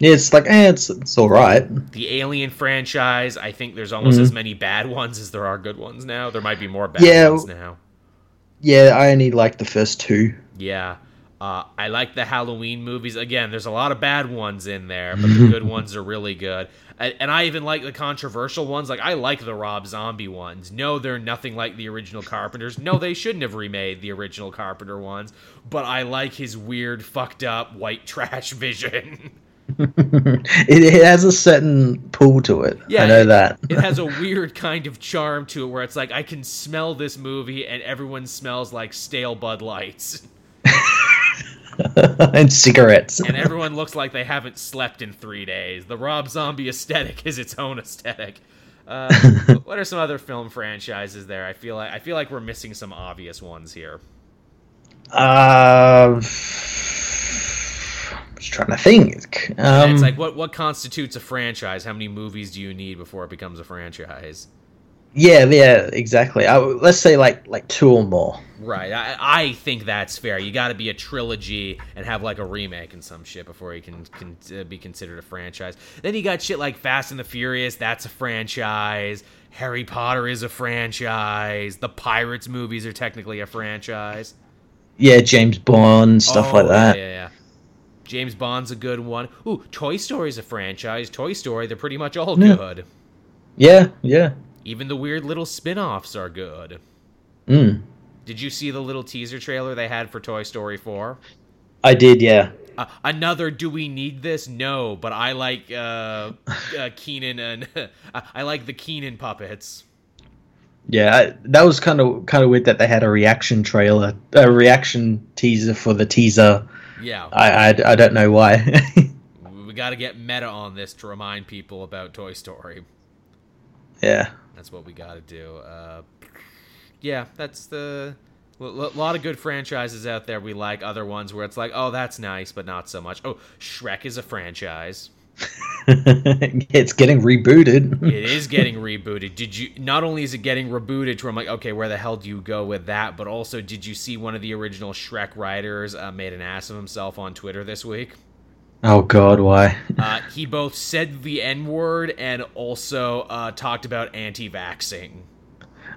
Yeah, it's like, eh, it's it's all right. The Alien franchise, I think there's almost mm. as many bad ones as there are good ones now. There might be more bad yeah, ones now. Yeah, I only like the first two. Yeah. Uh, I like the Halloween movies. Again, there's a lot of bad ones in there, but the good ones are really good. And I even like the controversial ones. Like I like the Rob Zombie ones. No, they're nothing like the original Carpenters. No, they shouldn't have remade the original Carpenter ones. But I like his weird, fucked up white trash vision. it, it, has a certain pull to it. Yeah, I know it, that. it has a weird kind of charm to it, where it's like I can smell this movie, and everyone smells like stale Bud Lights. and cigarettes. and everyone looks like they haven't slept in three days. The Rob Zombie aesthetic is its own aesthetic. Uh, what are some other film franchises there? I feel like I feel like we're missing some obvious ones here. Uh, just trying to think. Um, it's like what what constitutes a franchise? How many movies do you need before it becomes a franchise? Yeah, yeah, exactly. I, let's say like like two or more. Right. I, I think that's fair. You got to be a trilogy and have like a remake and some shit before you can, can uh, be considered a franchise. Then you got shit like Fast and the Furious. That's a franchise. Harry Potter is a franchise. The Pirates movies are technically a franchise. Yeah, James Bond stuff oh, like that. Yeah, yeah. James Bond's a good one. Ooh, Toy Story's a franchise. Toy Story, they're pretty much all yeah. good. Yeah, yeah. Even the weird little spin-offs are good. Mm. Did you see the little teaser trailer they had for Toy Story 4? I did, yeah. Uh, another do we need this? No, but I like uh, uh Keenan and I like the Keenan puppets. Yeah, I, that was kind of kind of weird that they had a reaction trailer, a reaction teaser for the teaser. Yeah, I I, I don't know why. we got to get meta on this to remind people about Toy Story. Yeah, that's what we got to do. Uh, yeah, that's the a lot of good franchises out there we like. Other ones where it's like, oh, that's nice, but not so much. Oh, Shrek is a franchise. it's getting rebooted. it is getting rebooted. Did you? Not only is it getting rebooted, to I'm like, okay, where the hell do you go with that? But also, did you see one of the original Shrek writers uh, made an ass of himself on Twitter this week? Oh God, why? uh, he both said the N word and also uh, talked about anti-vaxing.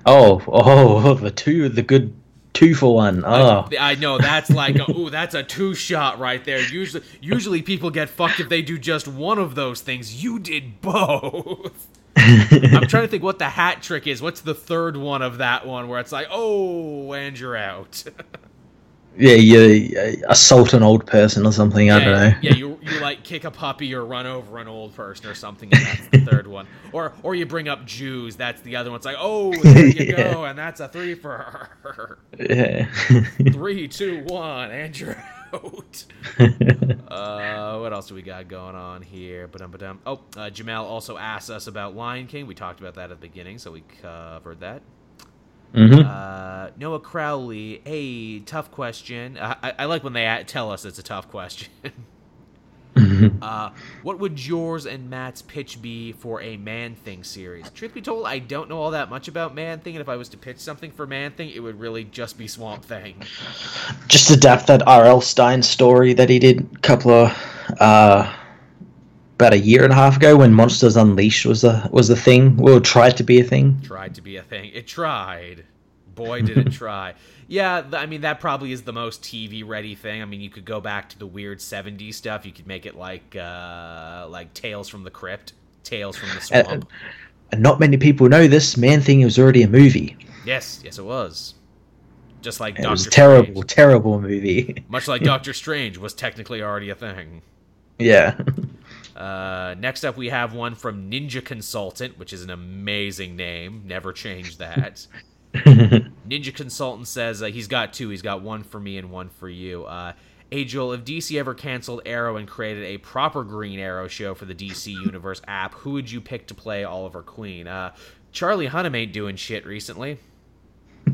Oh, oh, the two, the good two for one. Oh, I, ah. I know that's like, a, ooh, that's a two shot right there. Usually, usually people get fucked if they do just one of those things. You did both. I'm trying to think what the hat trick is. What's the third one of that one where it's like, oh, and you're out. yeah, you uh, assault an old person or something. yeah, I don't know. Yeah, you, you like kick a puppy or run over an old person or something, and that's the third one. Or or you bring up Jews. That's the other one. It's like, oh, there you Yeah. go, and that's a three for her. Yeah. Three, two, one, and you're out. Uh, what else do we got going on here? Ba-dum, ba-dum. Oh, uh, Jamal also asked us about Lion King. We talked about that at the beginning, so we covered that. Mhm. Uh, Noah Crowley, hey, tough question. Uh, I, I like when they tell us it's a tough question. Mhm. uh, what would yours and Matt's pitch be for a Man Thing series? Truth be told, I don't know all that much about Man Thing, and if I was to pitch something for Man Thing, it would really just be Swamp Thing. Just adapt that R.L. Stine story that he did a couple of uh, about a year and a half ago when Monsters Unleashed was a was a thing. Well, tried to be a thing. tried to be a thing. It tried. Boy, did it try. Yeah, I mean, that probably is the most TV ready thing. I mean, you could go back to the weird 70s stuff. You could make it like uh, like Tales from the Crypt, Tales from the Uh, Swamp. And not many people know this. Man Thing was already a movie. yes, yes, it was. Just like It Doctor was a terrible, Strange. terrible movie. Much like Doctor Strange was technically already a thing. yeah. Uh, next up, we have one from Ninja Consultant, which is an amazing name. Never change that. Ninja Consultant says uh, he's got two. He's got one for me and one for you. Uh, hey Joel, if DC ever canceled Arrow and created a proper Green Arrow show for the DC Universe app, who would you pick to play Oliver Queen? Uh, Charlie Hunnam ain't doing shit recently.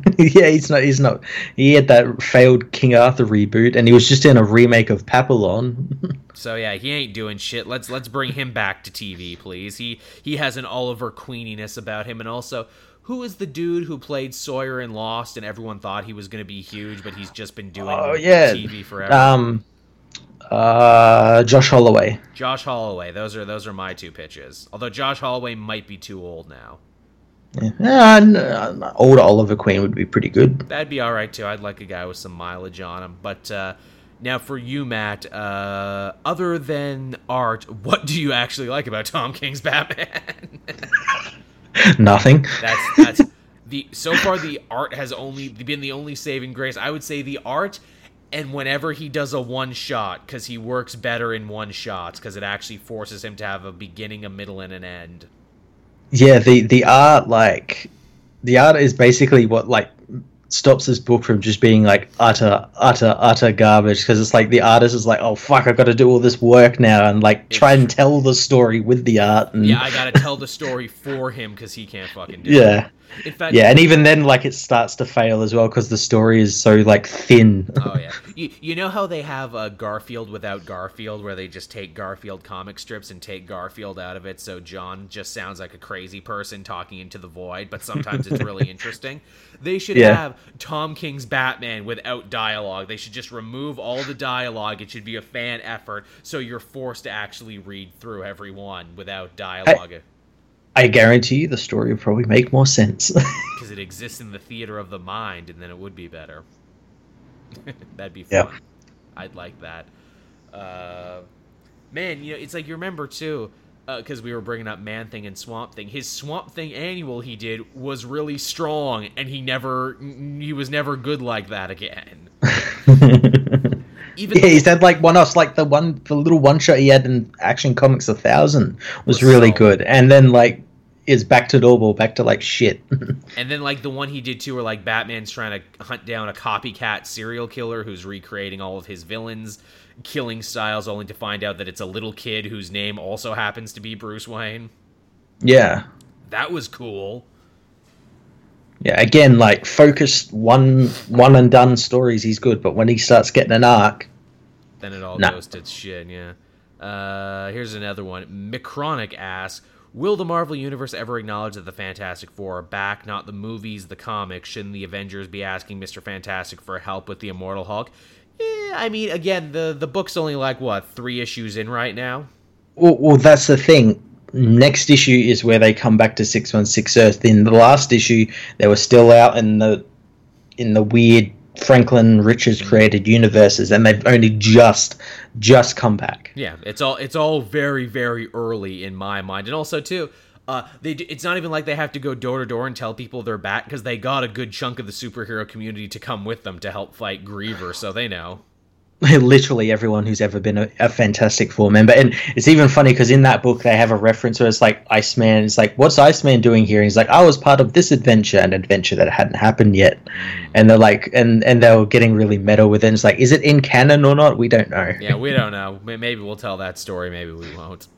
yeah, he's not. He's not. He had that failed King Arthur reboot, and he was just in a remake of Papillon. So yeah, he ain't doing shit. Let's let's bring him back to TV, please. He he has an Oliver Queeniness about him, and also, who is the dude who played Sawyer in Lost, and everyone thought he was going to be huge, but he's just been doing Oh, yeah. TV forever. um, uh, Josh Holloway. Josh Holloway. Those are those are my two pitches. Although Josh Holloway might be too old now. Yeah, and, uh, older Oliver Queen would be pretty good. That'd be all right too. I'd like a guy with some mileage on him. But uh, now for you, Matt. Uh, other than art, what do you actually like about Tom King's Batman? Nothing. That's that's the so far the art has only been the only saving grace. I would say the art and whenever he does a one shot cuz he works better in one shots cuz it actually forces him to have a beginning, a middle and an end. Yeah, the the art like the art is basically what like stops this book from just being like utter utter utter garbage because it's like the artist is like oh fuck I've got to do all this work now and like try and tell the story with the art and Yeah, I got to tell the story for him cuz he can't fucking do yeah it. In fact, yeah and even then like it starts to fail as well because the story is so like thin Oh yeah, you, you know how they have uh, Garfield without Garfield, where they just take Garfield comic strips and take Garfield out of it, so John just sounds like a crazy person talking into the void. But sometimes it's really interesting. They should Yeah. have Tom King's Batman without dialogue. They should just remove all the dialogue. It should be a fan effort, so you're forced to actually read through every one without dialogue i guarantee you the story would probably make more sense because it exists in the theater of the mind, and then it would be better. That'd be fun. Yep. I'd like that. Uh, man, you know, it's like you remember too, because we were bringing up Man Thing and Swamp Thing. His Swamp Thing annual he did was really strong, and he never, he was never good like that again. Even yeah he's had like one offs like the one the little one shot he had in action comics a thousand was Was really solid. good and then like is back to normal back to like shit And then like the one he did too, where like Batman's trying to hunt down a copycat serial killer who's recreating all of his villains' killing styles, only to find out that it's a little kid whose name also happens to be Bruce Wayne. yeah That was cool. Yeah, again, like focused one one and done stories, he's good. But when he starts getting an arc, Then it all Nah. goes to shit. Yeah. Uh, here's another one. Micronic asks. Will the Marvel Universe ever acknowledge that the Fantastic Four are back, not the movies, the comics? Shouldn't the Avengers be asking Mr. Fantastic for help with the Immortal Hulk? Yeah, I mean, again, the the book's only like what three issues in right now. well, well, that's the thing. Next issue is where they come back to six one six Earth. In the last issue, they were still out in the in the weird Franklin Richards created universes, and they've only just just come back. Yeah, it's all it's all very very early in my mind, and also too, Uh, they it's not even like they have to go door to door and tell people they're back because they got a good chunk of the superhero community to come with them to help fight Griever, so they know. literally everyone who's ever been a, a Fantastic Four member. And it's even funny because in that book they have a reference where it's like Iceman. It's like, what's Iceman doing here? And he's like, I was part of this adventure, an adventure that hadn't happened yet. And they're like, and and they were getting really meta with it. And it's like, is it in canon or not? We don't know. Yeah, we don't know. Maybe we'll tell that story. Maybe we won't.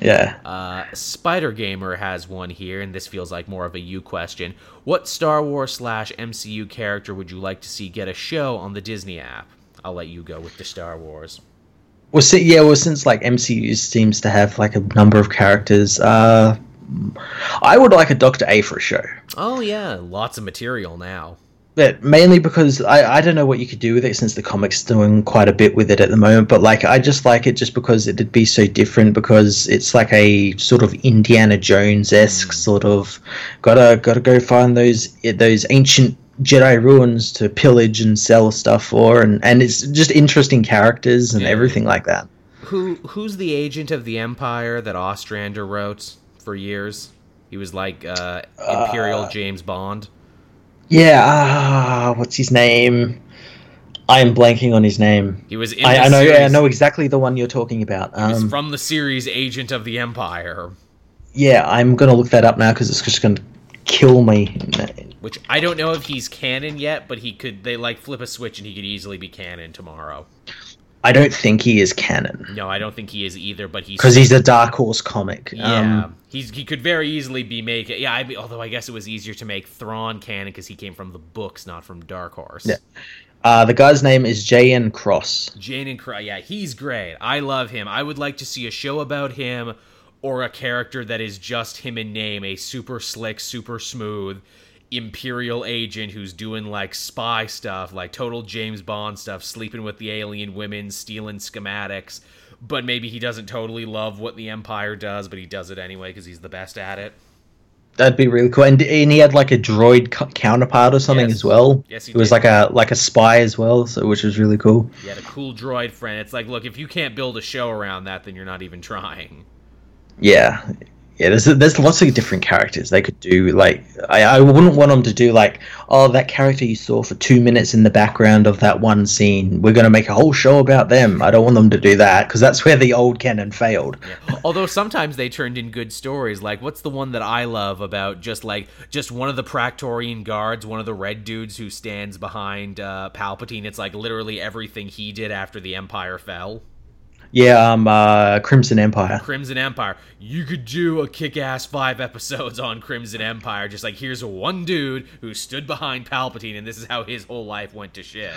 Yeah. Uh, Spider Gamer has one here, and this feels like more of a you question. What Star Wars slash MCU character would you like to see get a show on the Disney app? I'll let you go with the Star Wars. Well, see, yeah. Well, since like MCU seems to have like a number of characters, uh, I would like a Doctor Aphra show. Oh yeah, lots of material now. but mainly because I, I don't know what you could do with it since the comics doing quite a bit with it at the moment but like i just like it just because it'd be so different because it's like a sort of indiana jones-esque sort of gotta gotta go find those those ancient jedi ruins to pillage and sell stuff for and and it's just interesting characters and Yeah. everything like that Who who's the agent of the Empire that Ostrander wrote for years? He was like uh, Imperial James Bond. yeah ah what's his name i am blanking on his name He was in I, the I know series. I know exactly the one you're talking about. He was Um, from the series Agent of the Empire, Yeah, I'm gonna look that up now because it's just gonna kill me. Which I don't know if he's canon yet, but he could. They like flip a switch and he could easily be canon tomorrow. I don't think he is canon No, I don't think he is either. But he's because he's a Dark Horse comic. yeah, Um, he's he could very easily be make it. Yeah, I, be- although I guess it was easier to make Thrawn canon because he came from the books, not from Dark Horse. Yeah. uh, the guy's name is Jahan Cross. Jahan Cross, yeah, he's great. I love him. I would like to see a show about him or a character that is just him in name, a super slick, super smooth imperial agent who's doing like spy stuff, like total James Bond stuff, sleeping with the alien women, stealing schematics, but maybe he doesn't totally love what the empire does, but he does it anyway because he's the best at it. That'd be really cool. And, and he had like a droid co- counterpart or something Yes. as well. Yes, he it was like a like a spy as well, so which was really cool. He had a cool droid friend. It's like, look, if you can't build a show around that, then you're not even trying. Yeah, yeah. There's there's lots of different characters they could do. Like I, I wouldn't want them to do like oh that character you saw for two minutes in the background of that one scene. We're gonna make a whole show about them. I don't want them to do that because that's where the old canon failed. Although sometimes they turned in good stories. Like what's the one that I love about just like just one of the Praetorian guards, one of the red dudes who stands behind uh, Palpatine. It's like literally everything he did after the Empire fell. Yeah, um, uh, Crimson Empire. Crimson Empire. You could do a kick-ass five episodes on Crimson Empire. Just like here's one dude who stood behind Palpatine, and this is how his whole life went to shit.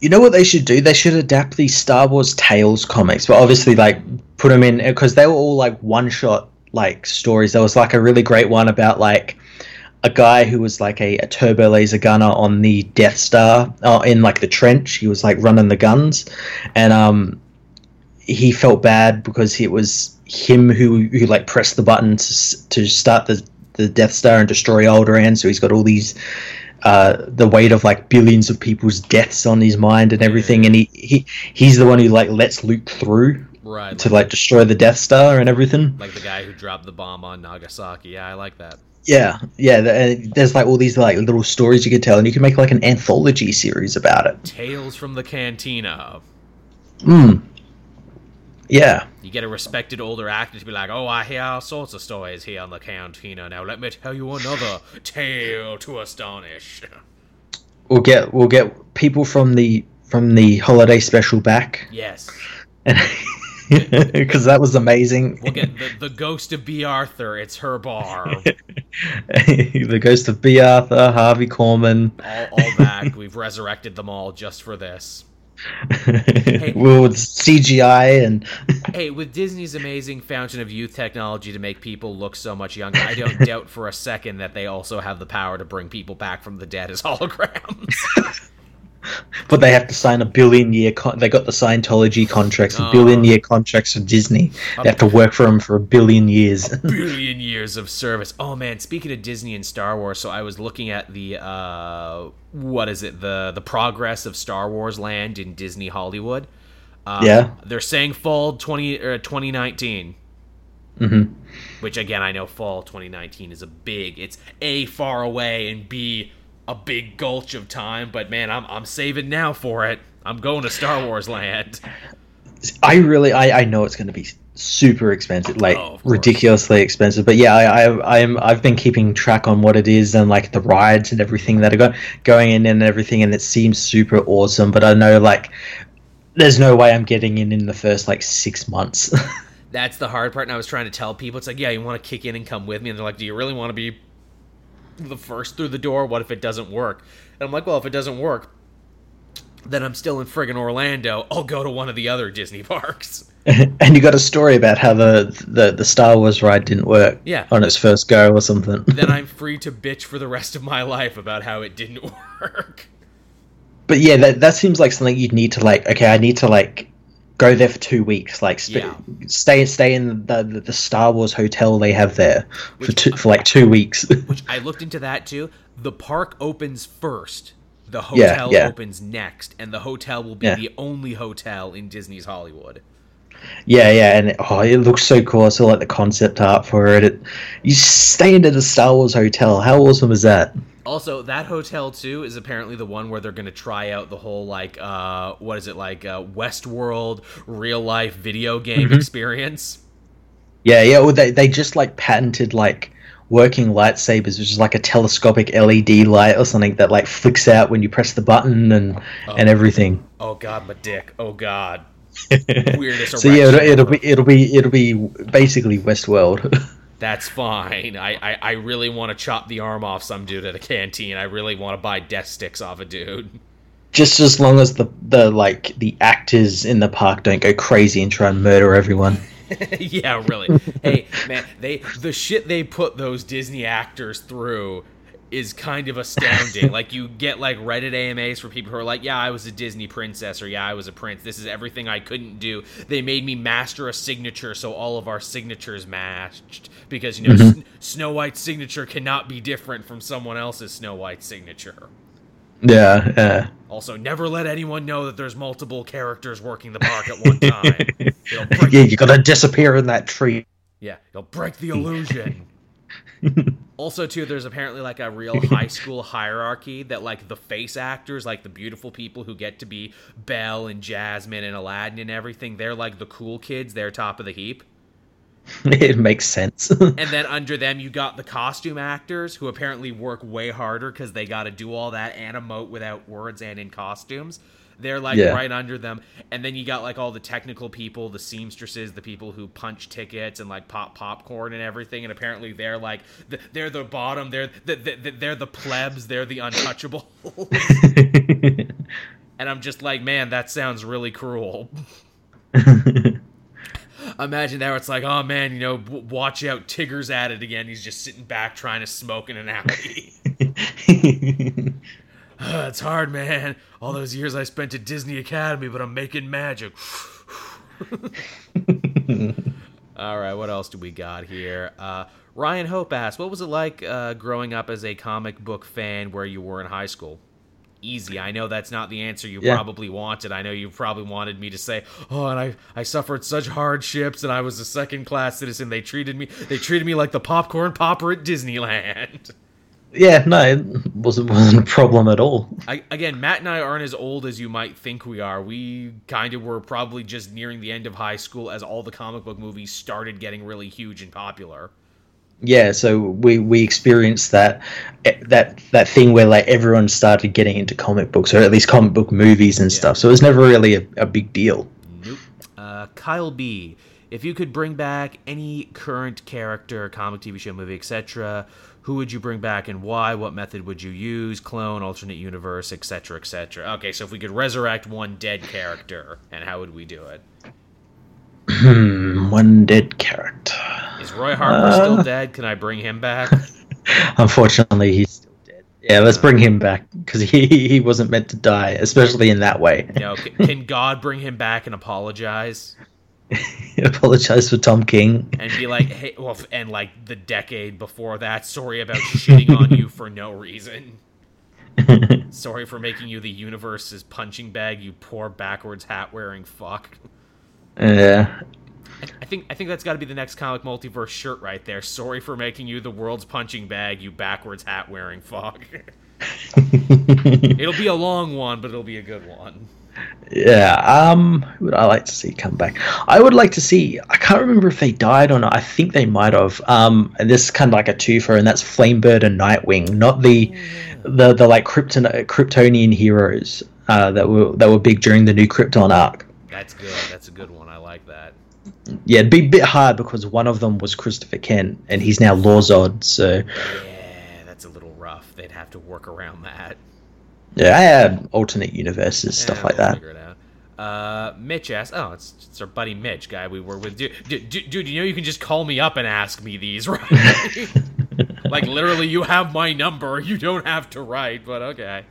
You know what they should do? They should adapt these Star Wars Tales comics, but obviously like put them in because they were all like one shot like stories. There was like a really great one about like a guy who was like a, a turbo laser gunner on the Death Star uh, in like the trench. He was like running the guns, and um, he felt bad because it was him who who like pressed the button to to start the the Death Star and destroy Alderaan. So he's got all these uh, the weight of like billions of people's deaths on his mind and everything, and he, he he's the one who like lets Luke through Right. to like destroy the Death Star and everything. like the guy who dropped the bomb on Nagasaki. Yeah, I like that. Yeah, yeah. There's like all these like little stories you could tell, and you could make like an anthology series about it. Tales from the Cantina. Hmm. Yeah. You get a respected older actor to be like, "Oh, I hear all sorts of stories here on the Cantina. Now let me tell you another tale to astonish." We'll get we'll get people from the from the holiday special back, Yes, because that was amazing. we'll get the, the ghost of Bea Arthur. It's her bar. the ghost of Bea Arthur, Harvey Korman. All, all back. We've resurrected them all just for this. well, with CGI and Hey, with Disney's amazing fountain of youth technology to make people look so much younger, I don't doubt for a second that they also have the power to bring people back from the dead as holograms. but they have to sign a billion year. Con- they got the Scientology contracts, a Oh. billion year contracts for Disney. They have to work for them for a billion years. a billion years of service. Oh man, speaking of Disney and Star Wars, so I was looking at the uh what is it? The the progress of Star Wars Land in Disney Hollywood. Uh, Yeah. They're saying fall 20 or 2019. hmm which again I know fall 2019 is a big it's a far away and b a big gulch of time but man I'm I'm saving now for it I'm going to Star Wars land I really, I, I know it's going to be super expensive, like Oh, ridiculously expensive. But yeah, I, I, I'm, I've been keeping track on what it is and like the rides and everything that are go, going in and everything, and it seems super awesome. But I know like, there's no way I'm getting in in the first like six months. that's the hard part and I was trying to tell people it's like yeah you want to kick in and come with me and they're like do you really want to be the first through the door what if it doesn't work and I'm like well if it doesn't work then I'm still in friggin' Orlando I'll go to one of the other Disney parks and you got a story about how the, the the Star Wars ride didn't work Yeah. on its first go or something. then I'm free to bitch for the rest of my life about how it didn't work but yeah, that that seems like something you'd need to like. Okay, I need to like go there for two weeks. Like sp- Yeah. stay stay in the, the the Star Wars hotel they have there for two, for like two weeks. which I looked into that too. The park opens first. The hotel yeah. opens next, and the hotel will be Yeah. the only hotel in Disney's Hollywood. yeah, yeah, and it, oh, it looks so cool. I saw like the concept art for it. it. You stay into the Star Wars hotel. How awesome is that? Also, that hotel too is apparently the one where they're going to try out the whole like uh what is it like uh Westworld real life video game Mm-hmm. experience. Yeah, yeah. Well, they they just like patented like working lightsabers, which is like a telescopic LED light or something that like flicks out when you press the button and and everything. Oh god, my dick. Oh god. Weirdest so yeah, it'll, it'll be it'll be it'll be basically Westworld. That's fine. I, I, I really want to chop the arm off some dude at a canteen. I really want to buy death sticks off a dude. just as long as the the like the actors in the park don't go crazy and try and murder everyone. yeah, really. hey, man, they the shit they put those Disney actors through is kind of astounding. like you get like Reddit AMAs for people who are like, "Yeah, I was a Disney princess," or "Yeah, I was a prince. This is everything I couldn't do." They made me master a signature, so all of our signatures matched because you know mm-hmm. Sn- Snow White's signature cannot be different from someone else's Snow White signature. Yeah, yeah. Also, never let anyone know that there's multiple characters working the park at one time. Break yeah, you gotta disappear in that tree. Yeah, you'll break the illusion. also, too, there's apparently like a real high school hierarchy that like the face actors, like the beautiful people who get to be Belle and Jasmine and Aladdin and everything, they're like the cool kids. They're top of the heap. it makes sense. And then under them, you got the costume actors who apparently work way harder because they got to do all that and emote without words and in costumes. They're like Yeah. right under them. And then you got like all the technical people, the seamstresses, the people who punch tickets and like pop popcorn and everything. And apparently they're like th- they're the bottom. They're the, the, the, they're the plebs. They're the untouchable. and I'm just like, man, that sounds really cruel. Imagine that where it's like, oh man, you know, w- watch out, Tigger's at it again. He's just sitting back trying to smoke in an alley. it's hard, man. All those years I spent at Disney Academy, but I'm making magic. All right, what else do we got here? Uh, Ryan Hope asks, what was it like uh, growing up as a comic book fan where you were in high school? Easy. I know that's not the answer you Yeah. probably wanted. I know you probably wanted me to say, "Oh, and I I suffered such hardships, and I was a second class citizen. They treated me they treated me like the popcorn popper at Disneyland." yeah, no, it wasn't wasn't a problem at all. I, again, Matt and I aren't as old as you might think we are. We kind of were probably just nearing the end of high school as all the comic book movies started getting really huge and popular. Yeah, so we we experienced that eh, that that thing where like everyone started getting into comic books or at least comic book movies and stuff. So it was never really a, a big deal. Nope. Uh, Kyle B. If you could bring back any current character, comic, TV show, movie, etc., who would you bring back and why? What method would you use? Clone, alternate universe, etc., etc. Okay, so if we could resurrect one dead character, and how would we do it? Hmm, one dead character. Is Roy Harper Uh. still dead? Can I bring him back? Unfortunately, he's still dead. Yeah, let's bring him back because he he wasn't meant to die, especially in that way. No. Can God bring him back and apologize? Apologize for Tom King. and be like, hey, well, and like the decade before that, sorry about shitting on you for no reason. Sorry for making you the universe's punching bag, you poor backwards hat wearing fuck. Yeah. I think I think that's got to be the next comic multiverse shirt right there. Sorry for making you the world's punching bag, you backwards hat wearing fuck. it'll be a long one, but it'll be a good one. Yeah, um, who would I like to see come back? I would like to see. I can't remember if they died or not. I think they might have. Um, and this is kind of like a twofer, and that's Flamebird and Nightwing, not the the the like Krypton Kryptonian heroes uh, that were that were big during the new Krypton arc. That's good. That's a good one. I like that. Yeah, it'd be a bit hard because one of them was Christopher Kent, and he's now Lor-Zod. So Yeah, that's a little rough. They'd have to work around that. Yeah, I had alternate universes, stuff Yeah, like we'll that. Figure it out. Uh, Mitch asks, "Oh, it's, it's our buddy Mitch, guy we were with. Dude, dude, dude, you know you can just call me up and ask me these, right? like literally, you have my number. You don't have to write, but okay."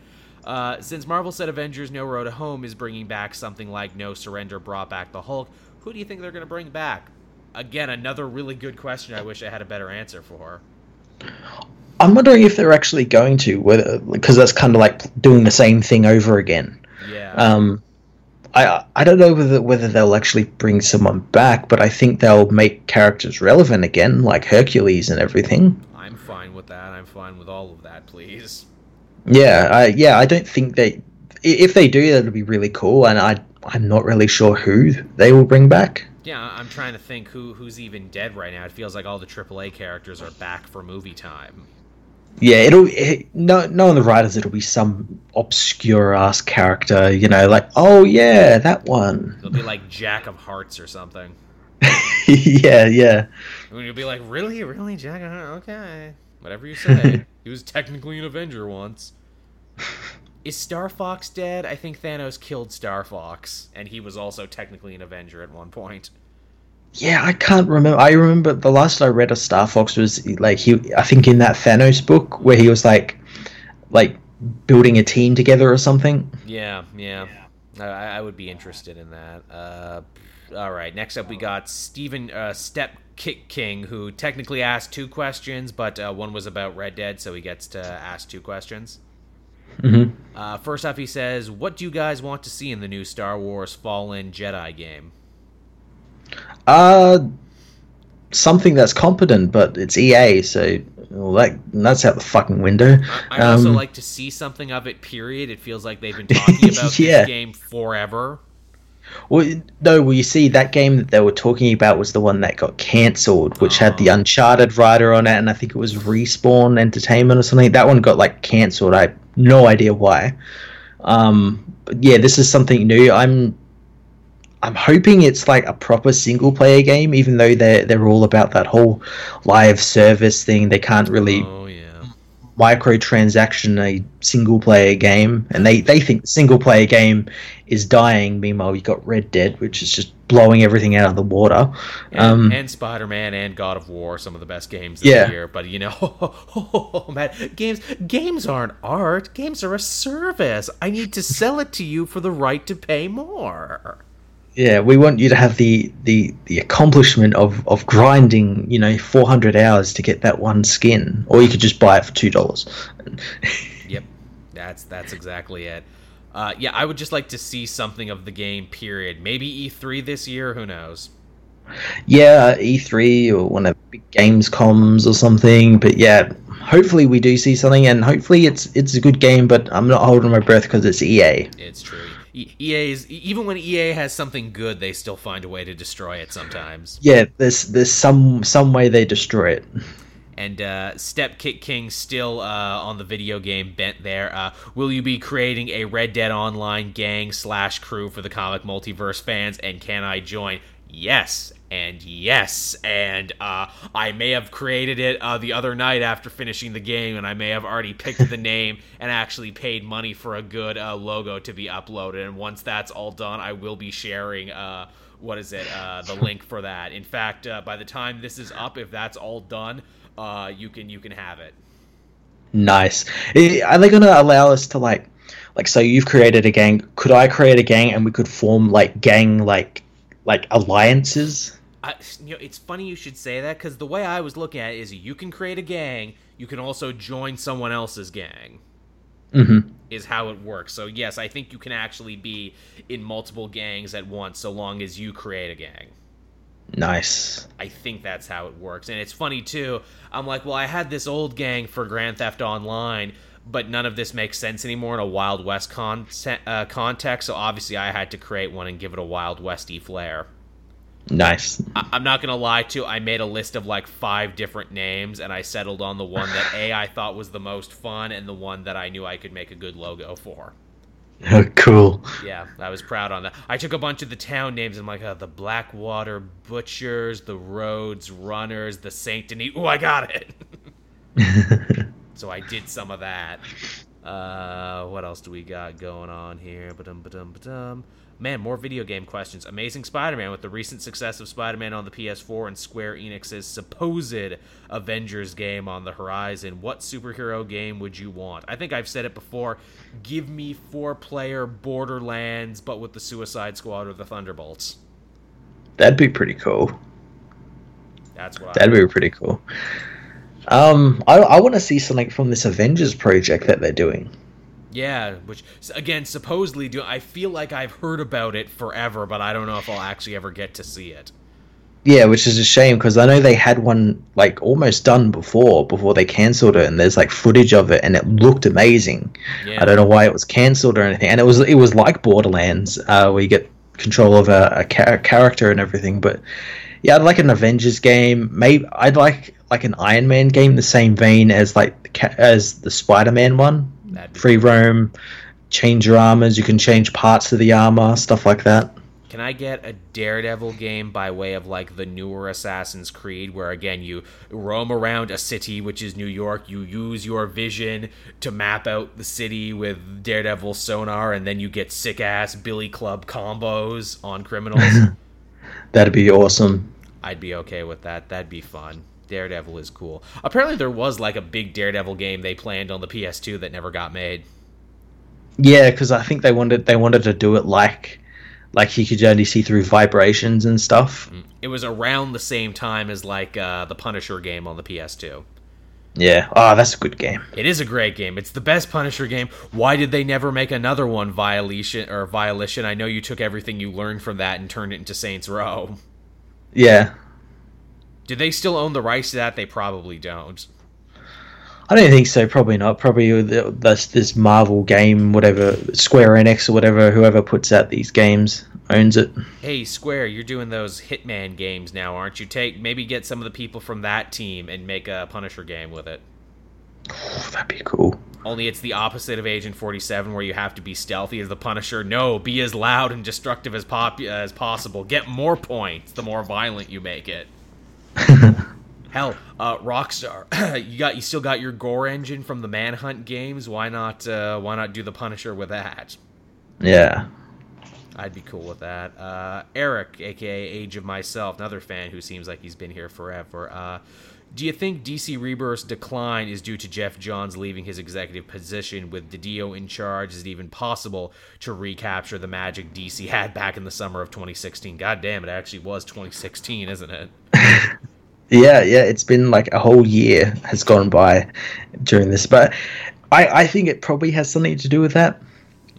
Uh, since Marvel said Avengers No Road to Home is bringing back something like No Surrender brought back the Hulk, who do you think they're going to bring back? Again, another really good question. I wish I had a better answer for. I'm wondering if they're actually going to, whether because that's kind of like doing the same thing over again. Yeah. Um, I I don't know whether whether they'll actually bring someone back, but I think they'll make characters relevant again, like Hercules and everything. I'm fine with that. I'm fine with all of that, please. Yeah, I, yeah. I don't think they. If they do, that'll be really cool, and I I'm not really sure who they will bring back. Yeah, I'm trying to think who who's even dead right now. It feels like all the AAA characters are back for movie time. Yeah, it'll it, no knowing the writers, it'll be some obscure ass character, you know, like oh yeah, that one. It'll be like Jack of Hearts or something. yeah, yeah. And you'll be like, really, really, Jack of Hearts? Okay, whatever you say. he was technically an Avenger once. Is Star Fox dead? I think Thanos killed Star Fox, and he was also technically an Avenger at one point. Yeah, I can't remember. I remember the last I read of Star Fox was like he. I think in that Thanos book where he was like, like building a team together or something. Yeah, yeah. I, I would be interested in that. Uh, all right. Next up, we got Stephen uh, Step Kick King, who technically asked two questions, but uh, one was about Red Dead, so he gets to ask two questions. hmm Uh, first off, he says, "What do you guys want to see in the new Star Wars Fallen Jedi game?" Uh, something that's competent, but it's EA, so well, that that's out the fucking window. I- I'd also Um, like to see something of it. Period. It feels like they've been talking about Yeah. this game forever. Well, no, well, you see, that game that they were talking about was the one that got cancelled, which had the Oh. Uncharted writer on it, and I think it was Respawn Entertainment or something. That one got like cancelled. I have no idea why. Um, but yeah, this is something new. I'm, I'm hoping it's like a proper single player game, even though they're they're all about that whole live service thing. They can't really Oh yeah. microtransaction a single player game and they, they think the single player game is dying meanwhile you got red dead which is just blowing everything out of the water And, um, and Spider-Man and God of War, some of the best games of Yeah. year. But you know, man, games games aren't art. Games are a service. I need to sell it to you for the right to pay more. Yeah we want you to have the the the accomplishment of of grinding you know 400 hours to get that one skin or you could just buy it for two dollars Yep, that's that's exactly it. Uh, yeah, I would just like to see something of the game. Period. Maybe E3 this year. Who knows? yeah e3 or one of the big games comms or something but yeah hopefully we do see something and hopefully it's it's a good game but i'm not holding my breath because it's ea It's true. E- EA's even when EA has something good, they still find a way to destroy it sometimes. yeah there's there's some some way they destroy it And uh, Step Kick King still uh, on the video game bent there. Uh, will you be creating a Red Dead Online gang slash crew for the comic multiverse fans? And can I join? Yes, and yes, and uh, I may have created it uh, the other night after finishing the game, and I may have already picked the name and actually paid money for a good uh, logo to be uploaded. And once that's all done, I will be sharing. Uh, what is it? Uh, the link for that. In fact, uh, by the time this is up, if that's all done, uh, you can you can have it. nice are they going to allow us to like like so you've created a gang could i create a gang and we could form like gang like like alliances I, you know, it's funny you should say that because the way I was looking at it is you can create a gang, you can also join someone else's gang. mm-hmm. Is how it works. So yes, I think you can actually be in multiple gangs at once, so long as you create a gang. Nice. I think that's how it works. And it's funny too. I'm like, well, I had this old gang for Grand Theft Online, but none of this makes sense anymore in a Wild West con- uh, context. So obviously, I had to create one and give it a Wild Westy flair. Nice. I- I'm not gonna lie to. I made a list of like five different names, and I settled on the one that a I thought was the most fun, and the one that I knew I could make a good logo for. Oh, cool. Yeah, I was proud on that. I took a bunch of the town names. I'm like, oh, the Blackwater Butchers, the Rhodes Runners, the Saint Denis. Oh, I got it. so I did some of that. Uh, what else do we got going on here? Ba-dum, ba-dum, ba-dum. Man, more video game questions. Amazing Spider Man with the recent success of Spider Man on the PS4 and Square Enix's supposed Avengers game on the horizon. What superhero game would you want? I think I've said it before. Give me four player Borderlands, but with the Suicide Squad or the Thunderbolts. That'd be pretty cool. That's what That'd be pretty cool. Um, I, I want to see something from this Avengers project that they're doing. Yeah, which again supposedly do I feel like I've heard about it forever, but I don't know if I'll actually ever get to see it. Yeah, which is a shame because I know they had one like almost done before before they cancelled it, and there's like footage of it, and it looked amazing. Yeah. I don't know why it was cancelled or anything, and it was it was like Borderlands, uh, where you get control of a, a char- character and everything. But yeah, I'd like an Avengers game. Maybe I'd like like an Iron Man game, the same vein as like as the Spider Man one. Free roam, change your armors. You can change parts of the armor, stuff like that. Can I get a Daredevil game by way of like the newer Assassin's Creed, where again you roam around a city, which is New York, you use your vision to map out the city with Daredevil sonar, and then you get sick ass Billy Club combos on criminals? That'd be awesome. I'd be okay with that. That'd be fun. Daredevil is cool. Apparently, there was like a big Daredevil game they planned on the PS2 that never got made. Yeah, because I think they wanted they wanted to do it like like he could only see through vibrations and stuff. It was around the same time as like uh, the Punisher game on the PS2. Yeah. Oh, that's a good game. It is a great game. It's the best Punisher game. Why did they never make another one? Violation or Violation? I know you took everything you learned from that and turned it into Saints Row. Yeah. Do they still own the rights to that? They probably don't. I don't think so. Probably not. Probably this this Marvel game, whatever Square Enix or whatever, whoever puts out these games owns it. Hey, Square, you're doing those Hitman games now, aren't you? Take maybe get some of the people from that team and make a Punisher game with it. Oh, that'd be cool. Only it's the opposite of Agent 47, where you have to be stealthy as the Punisher. No, be as loud and destructive as pop as possible. Get more points the more violent you make it. Hell, uh, Rockstar, you got you still got your gore engine from the Manhunt games. Why not? Uh, why not do the Punisher with that? Yeah. I'd be cool with that. Uh, Eric, aka Age of Myself, another fan who seems like he's been here forever. Do you think DC Rebirth's decline is due to Geoff Johns leaving his executive position with DiDio in charge? Is it even possible to recapture the magic DC had back in the summer of 2016? God damn, it actually was 2016, isn't it? Yeah, yeah, it's been like a whole year has gone by during this, but I, I think it probably has something to do with that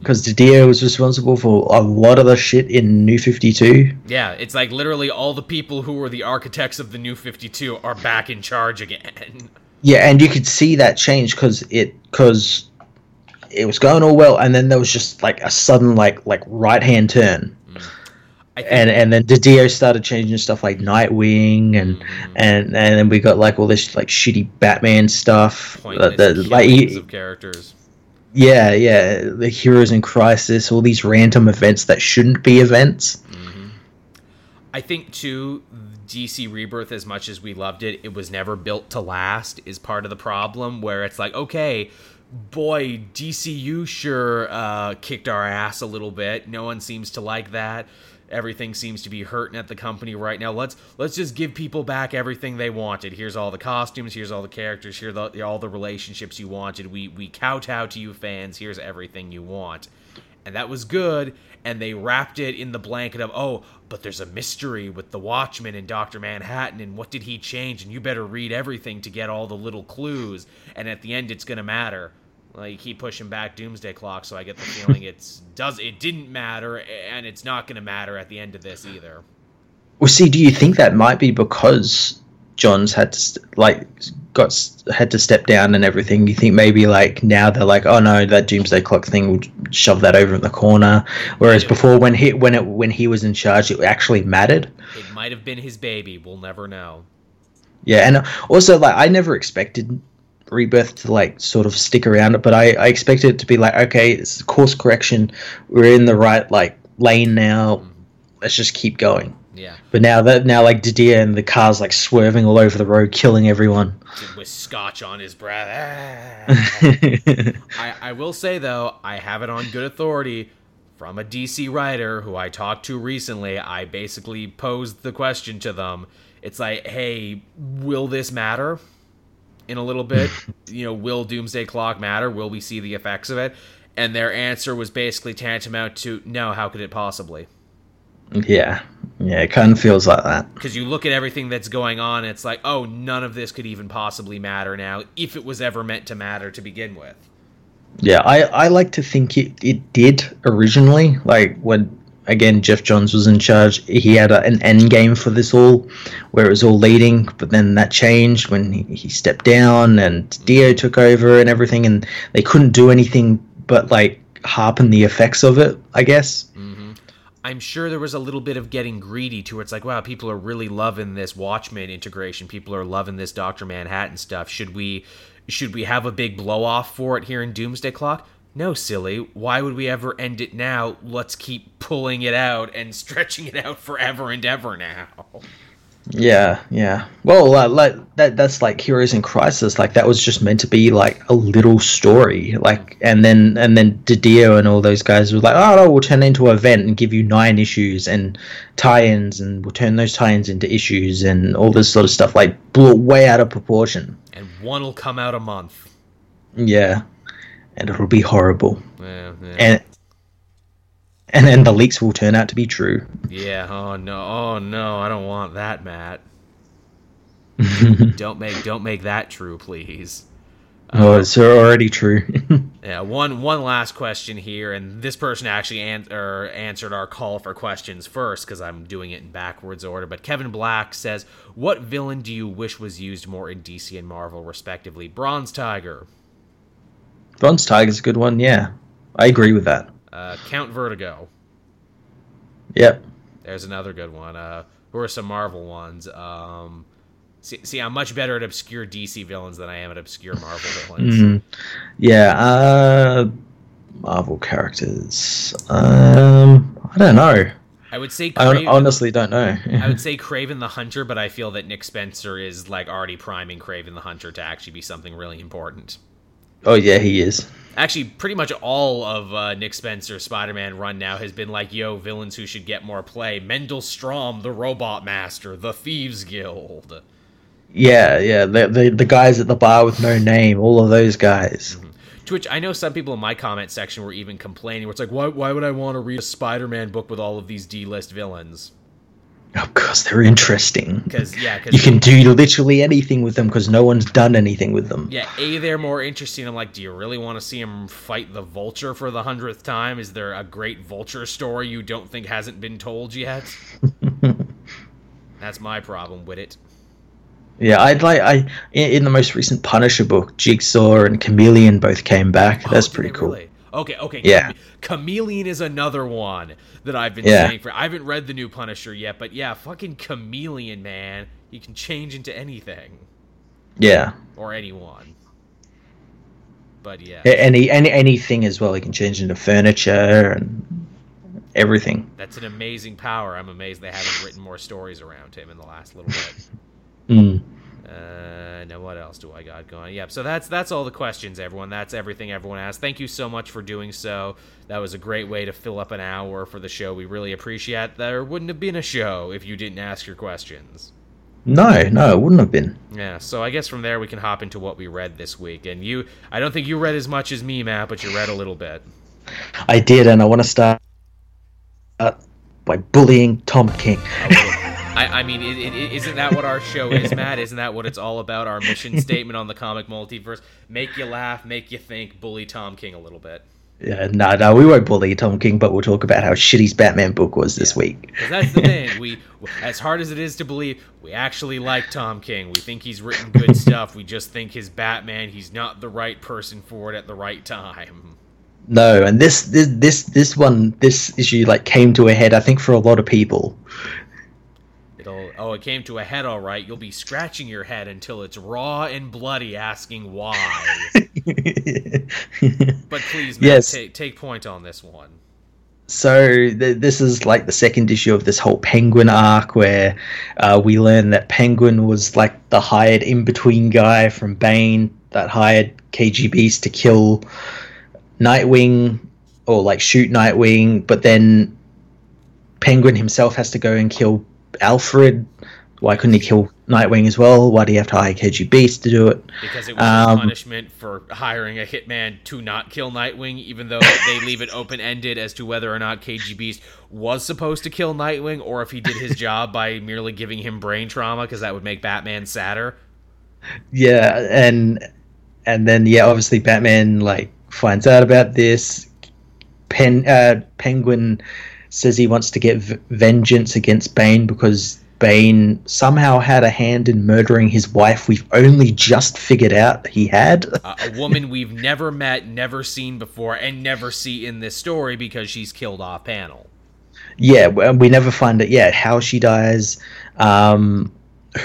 because DiDio was responsible for a lot of the shit in New Fifty Two. Yeah, it's like literally all the people who were the architects of the new 52 are back in charge again. Yeah, and you could see that change because it because it was going all well, and then there was just like a sudden like like right hand turn, mm. I and and then DiDio started changing stuff like Nightwing and mm. and and then we got like all this like shitty Batman stuff. pointless the- the- like he- of characters. Yeah, yeah, the heroes in crisis, all these random events that shouldn't be events. I think too, DC Rebirth, as much as we loved it, it was never built to last. Is part of the problem where it's like, okay, boy, DCU sure uh, kicked our ass a little bit. No one seems to like that. Everything seems to be hurting at the company right now. Let's let's just give people back everything they wanted. Here's all the costumes. Here's all the characters. Here the all the relationships you wanted. We we kowtow to you fans. Here's everything you want and that was good and they wrapped it in the blanket of oh but there's a mystery with the watchman and dr manhattan and what did he change and you better read everything to get all the little clues and at the end it's gonna matter well, you keep pushing back doomsday clock so i get the feeling it's does it didn't matter and it's not gonna matter at the end of this either Well, see, do you think that might be because Johns had to st- like got had to step down and everything? You think maybe like now they're like, oh no, that doomsday clock thing will shove that over in the corner. Whereas Yeah. before, when he when it when he was in charge, it actually mattered. It might have been his baby. We'll never know. Yeah, and also like I never expected Rebirth to like sort of stick around, it, but I I expected it to be like, okay, it's course correction. We're in the right like lane now. Mm-hmm. Let's just keep going. Yeah. But now that now like DiDio and the cars like swerving all over the road, killing everyone. With scotch on his breath. Ah. I, I will say though, I have it on good authority from a DC writer who I talked to recently. I basically posed the question to them. It's like, hey, will this matter in a little bit? you know, will Doomsday Clock matter? Will we see the effects of it? And their answer was basically tantamount to no. How could it possibly? yeah, yeah, it kind of feels like that. Because you look at everything that's going on, it's like, oh, none of this could even possibly matter now, if it was ever meant to matter to begin with. Yeah, I I like to think it it did originally. Like when again Geoff Johns was in charge, he had a, an end game for this all, where it was all leading. But then that changed when he, he stepped down and Dio took over and everything, and they couldn't do anything but like harpen the effects of it. I guess. Mm-hmm. I'm sure there was a little bit of getting greedy to where it's like, wow, people are really loving this Watchmen integration. People are loving this Doctor Manhattan stuff. Should we should we have a big blow off for it here in Doomsday Clock? No, silly. Why would we ever end it now? Let's keep pulling it out and stretching it out forever and ever now. Yeah, yeah. Well, uh, like that that's like Heroes in Crisis. Like that was just meant to be like a little story. Like and then and then DiDio and all those guys were like, oh no, we'll turn it into an event and give you nine issues and tie-ins, and we'll turn those tie-ins into issues and all this sort of stuff. Like blew it way out of proportion. And one will come out a month. Yeah, and it'll be horrible. Yeah, yeah. And and then the leaks will turn out to be true. Yeah, oh no, oh no, I don't want that, Matt. don't make don't make that true, please. oh, it's already true. Yeah, one one last question here, and this person actually an- or answered our call for questions first because I'm doing it in backwards order. But Kevin Black says, "What villain do you wish was used more in DC and Marvel, respectively? Bronze Tiger, Bronze is a good one. Yeah, I agree with that. uh, Count Vertigo. Yep. There's another good one. Uh, who are some Marvel ones? Um, see, see, I'm much better at obscure DC villains than I am at obscure Marvel villains. Mm. Yeah, uh Marvel characters. Um I don't know. I would say I honestly don't know. I would say Kraven the Hunter, but I feel that Nick Spencer is like already priming Kraven the Hunter to actually be something really important. Oh yeah, he is. Actually, pretty much all of uh, Nick Spencer's Spider-Man run now has been like, "Yo, villains who should get more play: Mendel Stromm, the Robot Master, the Thieves Guild." Yeah, yeah. The, the the guys at the bar with no name, all of those guys. To which I know some people in my comment section were even complaining, where it's like, "Why, why would I want to read a Spider-Man book with all of these D-list villains?" Oh, of course, they're interesting. Because yeah, because You can do literally anything with them because no one's done anything with them. Yeah, A, they're more interesting. I'm like, do you really want to see him fight the vulture for the hundredth time? Is there a great vulture story you don't think hasn't been told yet? That's my problem with it. Yeah, I'd like I in, the most recent Punisher book, Jigsaw and Chameleon both came back. Oh, That's Oh, did pretty cool. really? Okay, okay. Yeah. Chameleon is another one that I've been Yeah. saying for. I haven't read the new Punisher yet, but yeah, fucking Chameleon, man. He can change into anything Yeah. or anyone. But yeah, Any any anything as well. He can change into furniture and everything. that's an amazing power. I'm amazed they haven't written more stories around him in the last little bit. Mm. Uh, now what else do I got going? Yep. So that's that's all the questions, everyone. That's everything everyone asked. Thank you so much for doing so. That was a great way to fill up an hour for the show. We really appreciate. There wouldn't have been a show if you didn't ask your questions. No, no, it wouldn't have been. Yeah. So I guess from there we can hop into what we read this week. And you, I don't think you read as much as me, Matt, but you read a little bit. I did, and I want to start uh by bullying Tom King. I, I mean, it, it, isn't that what our show is, Matt? Isn't that what it's all about? Our mission statement on the comic multiverse: make you laugh, make you think, bully Tom King a little bit. Yeah, no, no, we won't bully Tom King, but we'll talk about how shitty his Batman book was this week. Because that's the thing. We, as hard as it is to believe, we actually like Tom King. We think he's written good stuff. We just think his Batman, he's not the right person for it at the right time. No, and this this this this one this issue like came to a head. I think for a lot of people. It'll oh, it came to a head all right. You'll be scratching your head until it's raw and bloody, asking why. but please, Matt, Yes. take take point on this one. So th- this is like the second issue of this whole Penguin arc, where uh, we learn that Penguin was like the hired in between guy from Bane that hired KGBeast to kill Nightwing or like shoot Nightwing, but then Penguin himself has to go and kill Alfred. Why couldn't he kill Nightwing as well? Why do you have to hire KGBeast to do it? Because it was Um, a punishment for hiring a hitman to not kill Nightwing, even though they leave it open ended as to whether or not KGBeast was supposed to kill Nightwing or if he did his job by merely giving him brain trauma, because that would make Batman sadder. yeah and and then yeah obviously batman like finds out about this pen uh, penguin says he wants to get v- vengeance against bane because bane somehow had a hand in murdering his wife we've only just figured out he had Uh, a woman we've never met, never seen before, and never see in this story because she's killed off panel. yeah we never find it yet how she dies um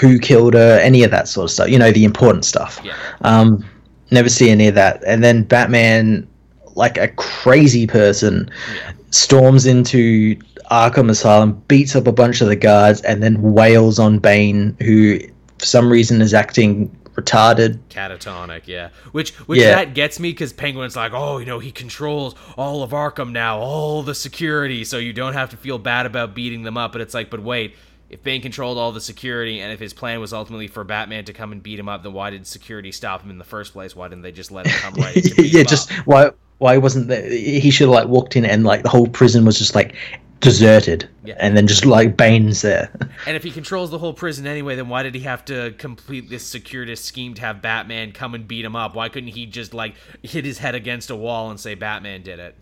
who killed her any of that sort of stuff you know the important stuff Yeah. Um, never see any of that. And then Batman, like a crazy person, Yeah. Storms into Arkham Asylum, beats up a bunch of the guards, and then wails on Bane, who for some reason is acting retarded. Catatonic, yeah. Which which Yeah. that gets me because Penguin's like, oh, you know, he controls all of Arkham now, all the security, so you don't have to feel bad about beating them up. But it's like, but wait, if Bane controlled all the security, and if his plan was ultimately for Batman to come and beat him up, then why did security stop him in the first place? Why didn't they just let him come right yeah, just up? why why wasn't there, he should have like walked in and like the whole prison was just like deserted, Yeah. and then just like Bane's there. And if he controls the whole prison anyway, then why did he have to complete this securitist scheme to have Batman come and beat him up? Why couldn't he just like hit his head against a wall and say Batman did it?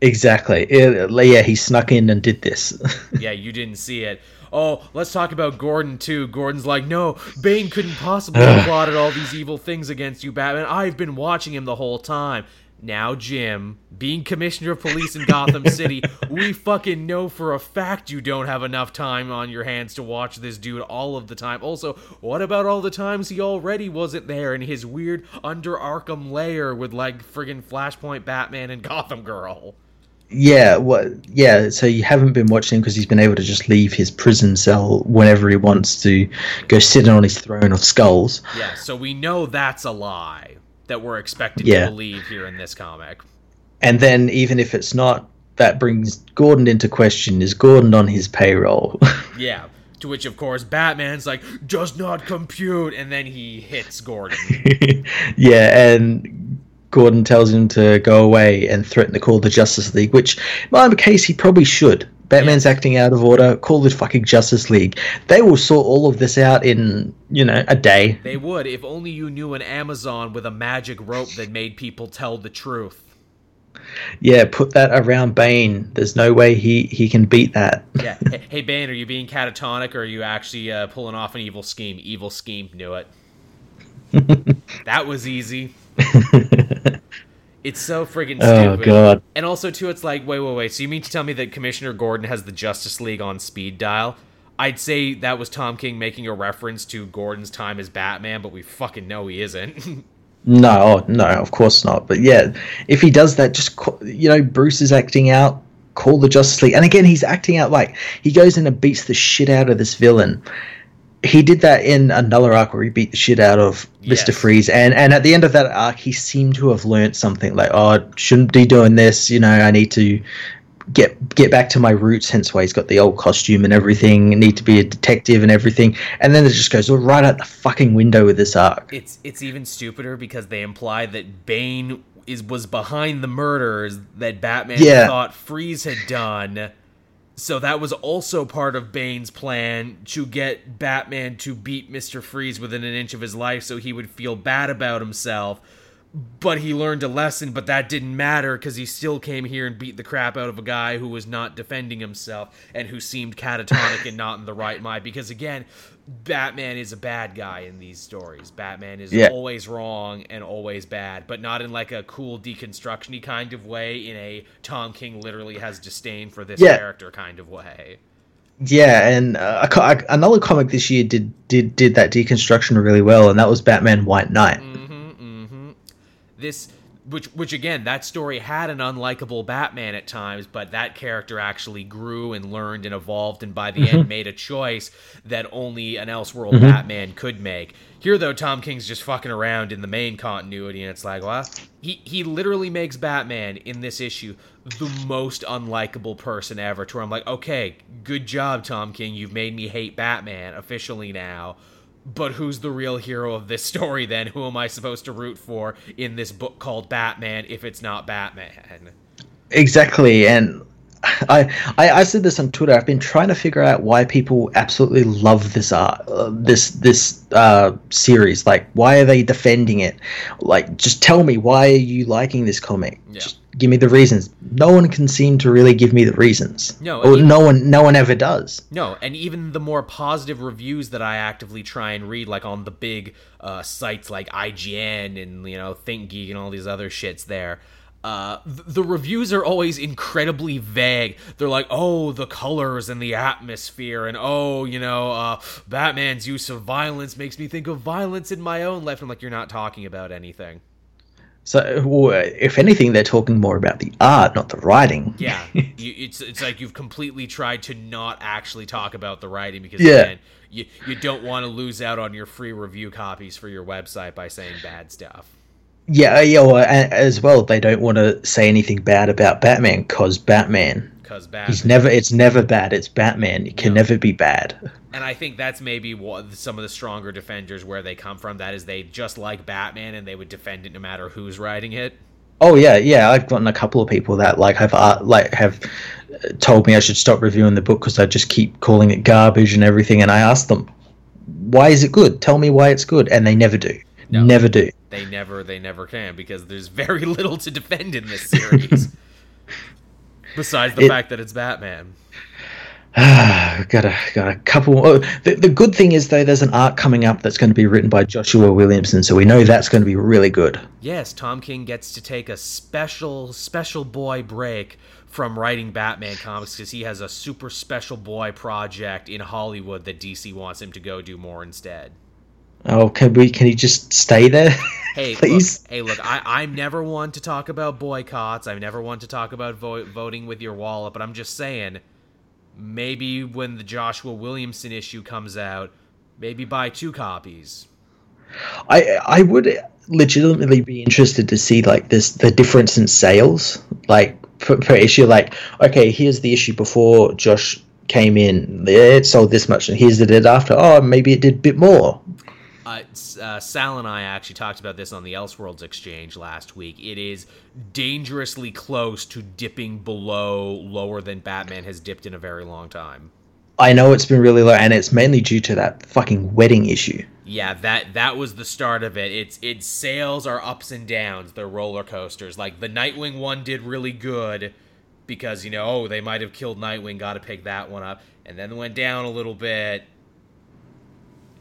exactly. Yeah, uh, yeah, he snuck in and did this. yeah, you didn't see it. Oh, let's talk about Gordon too. Gordon's like, no, Bane couldn't possibly have plotted all these evil things against you, Batman. I've been watching him the whole time. Now, Jim, being commissioner of police in Gotham City, we fucking know for a fact you don't have enough time on your hands to watch this dude all of the time. Also, what about all the times he already wasn't there in his weird under Arkham lair with like friggin' Flashpoint Batman and Gotham Girl? Yeah, what? Yeah, so you haven't been watching him because he's been able to just leave his prison cell whenever he wants to go sit on his throne of skulls. Yeah, so we know that's a lie that we're expected Yeah. to believe here in this comic. And then even if it's not, that brings Gordon into question. Is Gordon on his payroll? Yeah. To which, of course, Batman's like, does not compute, and then he hits Gordon. yeah, and Gordon tells him to go away and threaten to call the Justice League, which, in my case, he probably should. Batman's acting out of order. Call the fucking Justice League. They will sort all of this out in, you know, a day. They would, if only you knew an Amazon with a magic rope that made people tell the truth. Yeah, put that around Bane. There's no way he, he can beat that. Yeah. hey, hey, Bane, are you being catatonic, or are you actually uh, pulling off an evil scheme? Evil scheme. Knew it. that was easy. It's so friggin' Oh, stupid. God. And also too, it's like, wait, wait, wait. So you mean to tell me that Commissioner Gordon has the Justice League on speed dial? I'd say that was Tom King making a reference to Gordon's time as Batman, but we fucking know he isn't. No, oh, no, of course not. But yeah, if he does that, just call, you know, Bruce is acting out. Call the Justice League, and again, he's acting out like he goes in and beats the shit out of this villain. He did that in another arc where he beat the shit out of Mister Freeze, and and at the end of that arc, he seemed to have learned something. Like, oh, shouldn't be doing this. You know, I need to get get back to my roots. Hence why he's got the old costume and everything. Need to be a detective and everything. And then it just goes right out the fucking window with this arc. it's it's even stupider because they imply that Bane is was behind the murders that Batman Yeah. thought Freeze had done. So that was also part of Bane's plan to get Batman to beat Mr. Freeze within an inch of his life so he would feel bad about himself. But he learned a lesson, but that didn't matter because he still came here and beat the crap out of a guy who was not defending himself and who seemed catatonic and not in the right mind. Because again, Batman is a bad guy in these stories. Batman is Yeah. always wrong and always bad, but not in like a cool deconstructiony kind of way, in a Tom King literally has disdain for this Yeah. character kind of way. Yeah, and uh, a co- a- another comic this year did did did that deconstruction really well, and that was Batman White Knight. This which which again that story had an unlikable batman at times but that character actually grew and learned and evolved and by the Mm-hmm. end made a choice that only an elseworld batman could make. Here though tom king's just fucking around in the main continuity and it's like well he he literally makes batman in this issue the most unlikable person ever to where i'm like okay good job tom king. You've made me hate batman officially now but who's the real hero of this story then? Who am I supposed to root for in this book called Batman if it's not Batman? Exactly, and I, I I said this on Twitter. I've been trying to figure out why people absolutely love this art, uh, this this uh, series. Like, why are they defending it? Like, just tell me why are you liking this comic? Yeah. Just give me the reasons. No one can seem to really give me the reasons. No, or and- no one no one ever does. No, and even the more positive reviews that I actively try and read, like on the big uh, sites like IGN and you know ThinkGeek and all these other shits there. Uh, th- the reviews are always incredibly vague. They're like, "Oh, the colors and the atmosphere, and oh, you know, uh, Batman's use of violence makes me think of violence in my own life." I'm like, "You're not talking about anything." So, if anything, they're talking more about the art, not the writing. Yeah, you, it's it's like you've completely tried to not actually talk about the writing because Yeah. you you don't want to lose out on your free review copies for your website by saying bad stuff. Yeah, yeah. Well, as well, they don't want to say anything bad about Batman because Batman. Because bad, He's never. It's never bad. It's Batman. It can No. never be bad. and I think that's maybe what some of the stronger defenders where they come from. That is, they just like Batman and they would defend it no matter who's writing it. Oh yeah, yeah. I've gotten a couple of people that like have uh, like have uh, told me I should stop reviewing the book because I just keep calling it garbage and everything. And I ask them, why is it good? Tell me why it's good, and they never do. No. Never do. They never, they never can because there's very little to defend in this series. Besides the It- fact that it's Batman. got a got a couple. Oh, the, the good thing is though, there's an arc coming up that's going to be written by Joshua Williamson, so we know that's going to be really good. Yes, Tom King gets to take a special, special boy break from writing Batman comics because he has a super special boy project in Hollywood that DC wants him to go do more instead. Oh, can we? Can he just stay there? Hey, Please? look, hey, look! I, I'm never one to talk about boycotts. I'm never one to talk about vo- voting with your wallet. But I'm just saying, maybe when the Joshua Williamson issue comes out, maybe buy two copies. I I would legitimately be interested to see like this the difference in sales like per, per issue. Like, okay, here's the issue before Josh came in. It sold this much, and here's the did after. Oh, maybe it did a bit more. Uh, uh, Sal and I actually talked about this on the Elseworlds exchange last week. It is dangerously close to dipping below lower than Batman has dipped in a very long time. I know it's been really low, and it's mainly due to that fucking wedding issue. Yeah, that that was the start of it. It's its sales are ups and downs. They're roller coasters. Like the Nightwing one did really good because you know oh they might have killed Nightwing. Got to pick that one up, and then went down a little bit.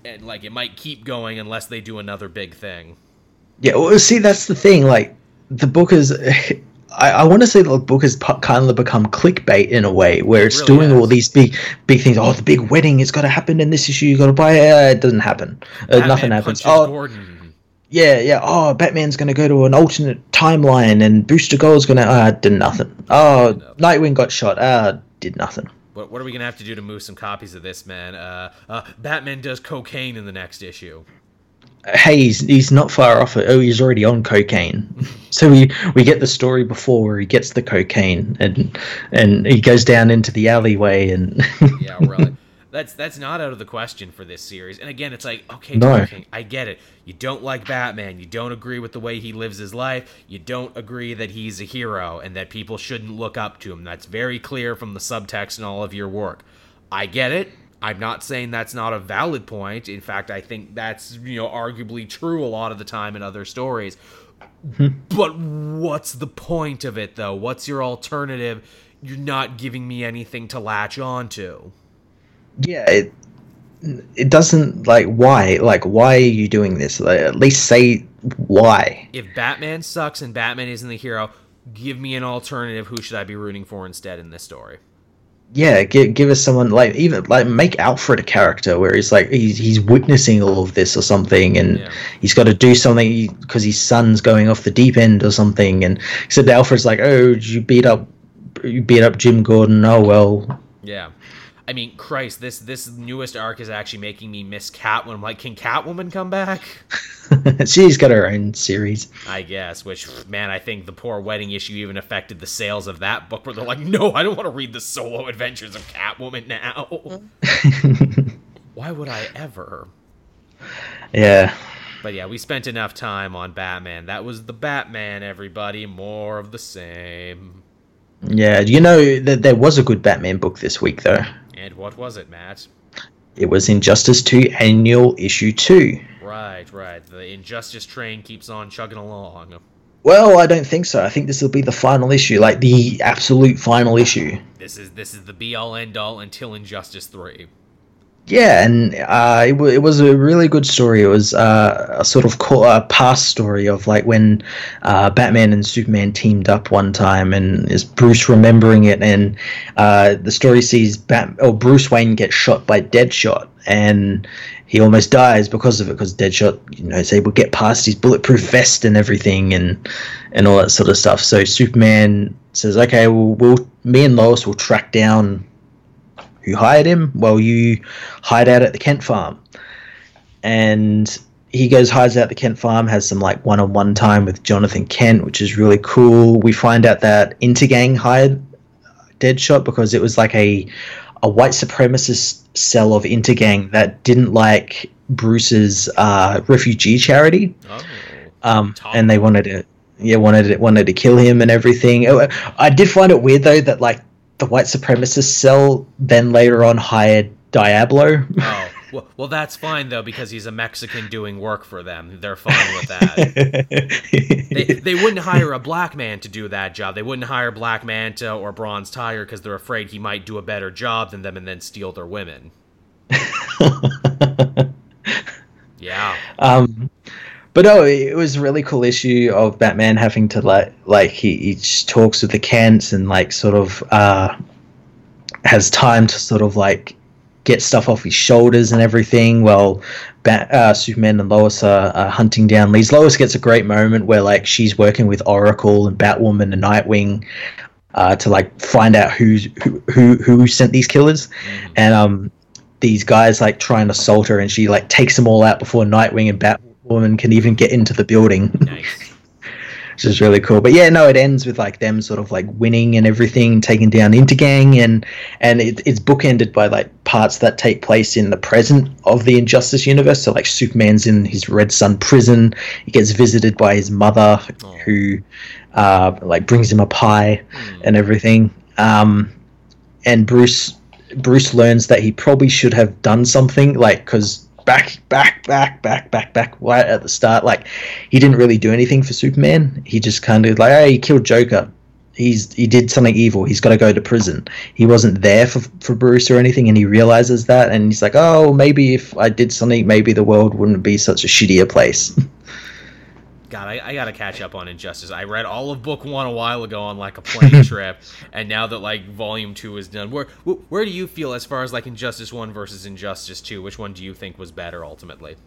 And like it might keep going unless they do another big thing. Yeah, well, see, that's the thing. Like, the book is. I, I want to say the book has kind of become clickbait in a way, where it's really doing has. all these big, big things. Oh, the big wedding is got to happen in this issue. You got to buy it. Uh, it doesn't happen. Uh, nothing happens. Oh, Gordon. yeah, yeah. Oh, Batman's going to go to an alternate timeline, and Booster Gold's going to. Uh, did nothing. Oh, Nightwing got shot. Uh, did nothing. What, what are we gonna have to do to move some copies of this, man? Uh, uh, Batman does cocaine in the next issue. Hey, he's, he's not far off. Oh, he's already on cocaine. so we we get the story before where he gets the cocaine and and he goes down into the alleyway and Yeah, really. that's that's not out of the question for this series. And again, it's like, okay, No. King, I get it. You don't like Batman. You don't agree with the way he lives his life. You don't agree that he's a hero and that people shouldn't look up to him. That's very clear from the subtext in all of your work. I get it. I'm not saying that's not a valid point. In fact, I think that's, you know, arguably true a lot of the time in other stories. Hmm. But what's the point of it, though? What's your alternative? You're not giving me anything to latch onto. Yeah, it it doesn't like why like why are you doing this? Like, at least say why. If Batman sucks and Batman isn't the hero, give me an alternative. Who should I be rooting for instead in this story? Yeah, give give us someone like even like make Alfred a character where he's like he's he's witnessing all of this or something, and Yeah. he's got to do something because his son's going off the deep end or something, and except Alfred's like, oh, you beat up you beat up Jim Gordon? Oh well, Yeah. I mean, Christ, this this newest arc is actually making me miss Catwoman. I'm like, can Catwoman come back? she's got her own series. I guess, which, man, I think the poor wedding issue even affected the sales of that book where they're like, no, I don't want to read the solo adventures of Catwoman now. Why would I ever? Yeah, But yeah, we spent enough time on Batman. That was the Batman, everybody. More of the same. yeah. You know that there was a good Batman book this week though. And what was it, Matt? It was Injustice Two Annual Issue Two. Right, right. The Injustice train keeps on chugging along. Well, I don't think so. I think this will be the final issue, like the absolute final issue. This is this is the be all end all until Injustice Three. Yeah, and uh, it, w- it was a really good story. It was uh, a sort of co- uh, past story of like when uh, Batman and Superman teamed up one time, and is Bruce remembering it? And uh, the story sees Bat- or Bruce Wayne get shot by Deadshot, and he almost dies because of it. Because Deadshot, you know, is able to get past his bulletproof vest and everything, and and all that sort of stuff. So Superman says, "Okay, well, we'll me and Lois will track down." Who hired him? Well, you hide out at the Kent farm. And he goes, hides out at the Kent farm, has some like one on one time with Jonathan Kent, which is really cool. We find out that Intergang hired Deadshot because it was like a a white supremacist cell of Intergang that didn't like Bruce's uh, refugee charity Oh. um, and they wanted to yeah wanted to, wanted to kill him and everything. Oh, I did find it weird though that like the white supremacist cell then later on hired Diablo. Oh. Well, well, that's fine though because he's a Mexican doing work for them. They're fine with that. they, they wouldn't hire a black man to do that job. They wouldn't hire Black Manta or Bronze Tiger because they're afraid he might do a better job than them and then steal their women. Yeah. um, but no, it was a really cool issue of Batman having to like like he, he talks with the Kents and like sort of uh, has time to sort of like get stuff off his shoulders and everything. While Bat, uh, Superman and Lois are, are hunting down Lee's. Lois gets a great moment where like she's working with Oracle and Batwoman and Nightwing. Uh, to like find out who's who, who who sent these killers, and um, these guys like try and assault her, and she like takes them all out before Nightwing and Batwoman can even get into the building, Nice. which is really cool. But yeah, no, it ends with like them sort of like winning and everything, taking down Intergang, and and it, it's bookended by like parts that take place in the present of the Injustice universe. So like Superman's in his Red Sun prison, he gets visited by his mother, Oh. who uh, like brings him a pie Hmm. and everything. Um, and Bruce Bruce learns that he probably should have done something like because back back back back back back right at the start like he didn't really do anything for Superman. He just kind of like hey he killed Joker. He's he did something evil. He's got to go to prison. He wasn't there for for Bruce or anything, and he realizes that, and he's like, oh maybe if I did something, maybe the world wouldn't be such a shittier place. God, I, I gotta catch up on Injustice. I read all of book one a while ago on like a plane trip, and now that like volume two is done, where where do you feel as far as like Injustice one versus Injustice two? Which one do you think was better ultimately?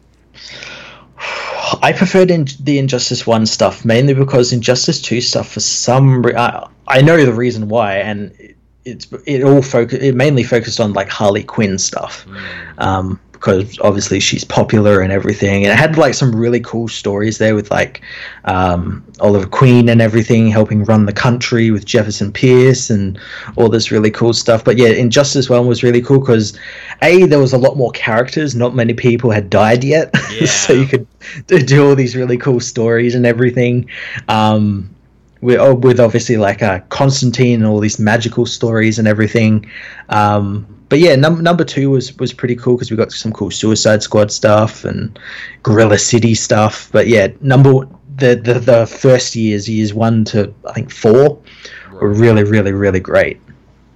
I preferred in the Injustice One stuff mainly because Injustice Two stuff for some re- I, I know the reason why, and it, it's it all focus it mainly focused on like Harley Quinn stuff, um, because obviously she's popular and everything, and it had like some really cool stories there with like um, Oliver Queen and everything helping run the country with Jefferson Pierce and all this really cool stuff. But yeah, Injustice One was really cool because a there was a lot more characters, not many people had died yet, so you could do- do all these really cool stories and everything. Um, with, oh, with obviously like uh, Constantine and all these magical stories and everything. Um, but yeah, num- number two was was pretty cool because we got some cool Suicide Squad stuff and Gorilla City stuff. But yeah, number the, the the first years, years one to I think four, were really, really, really great.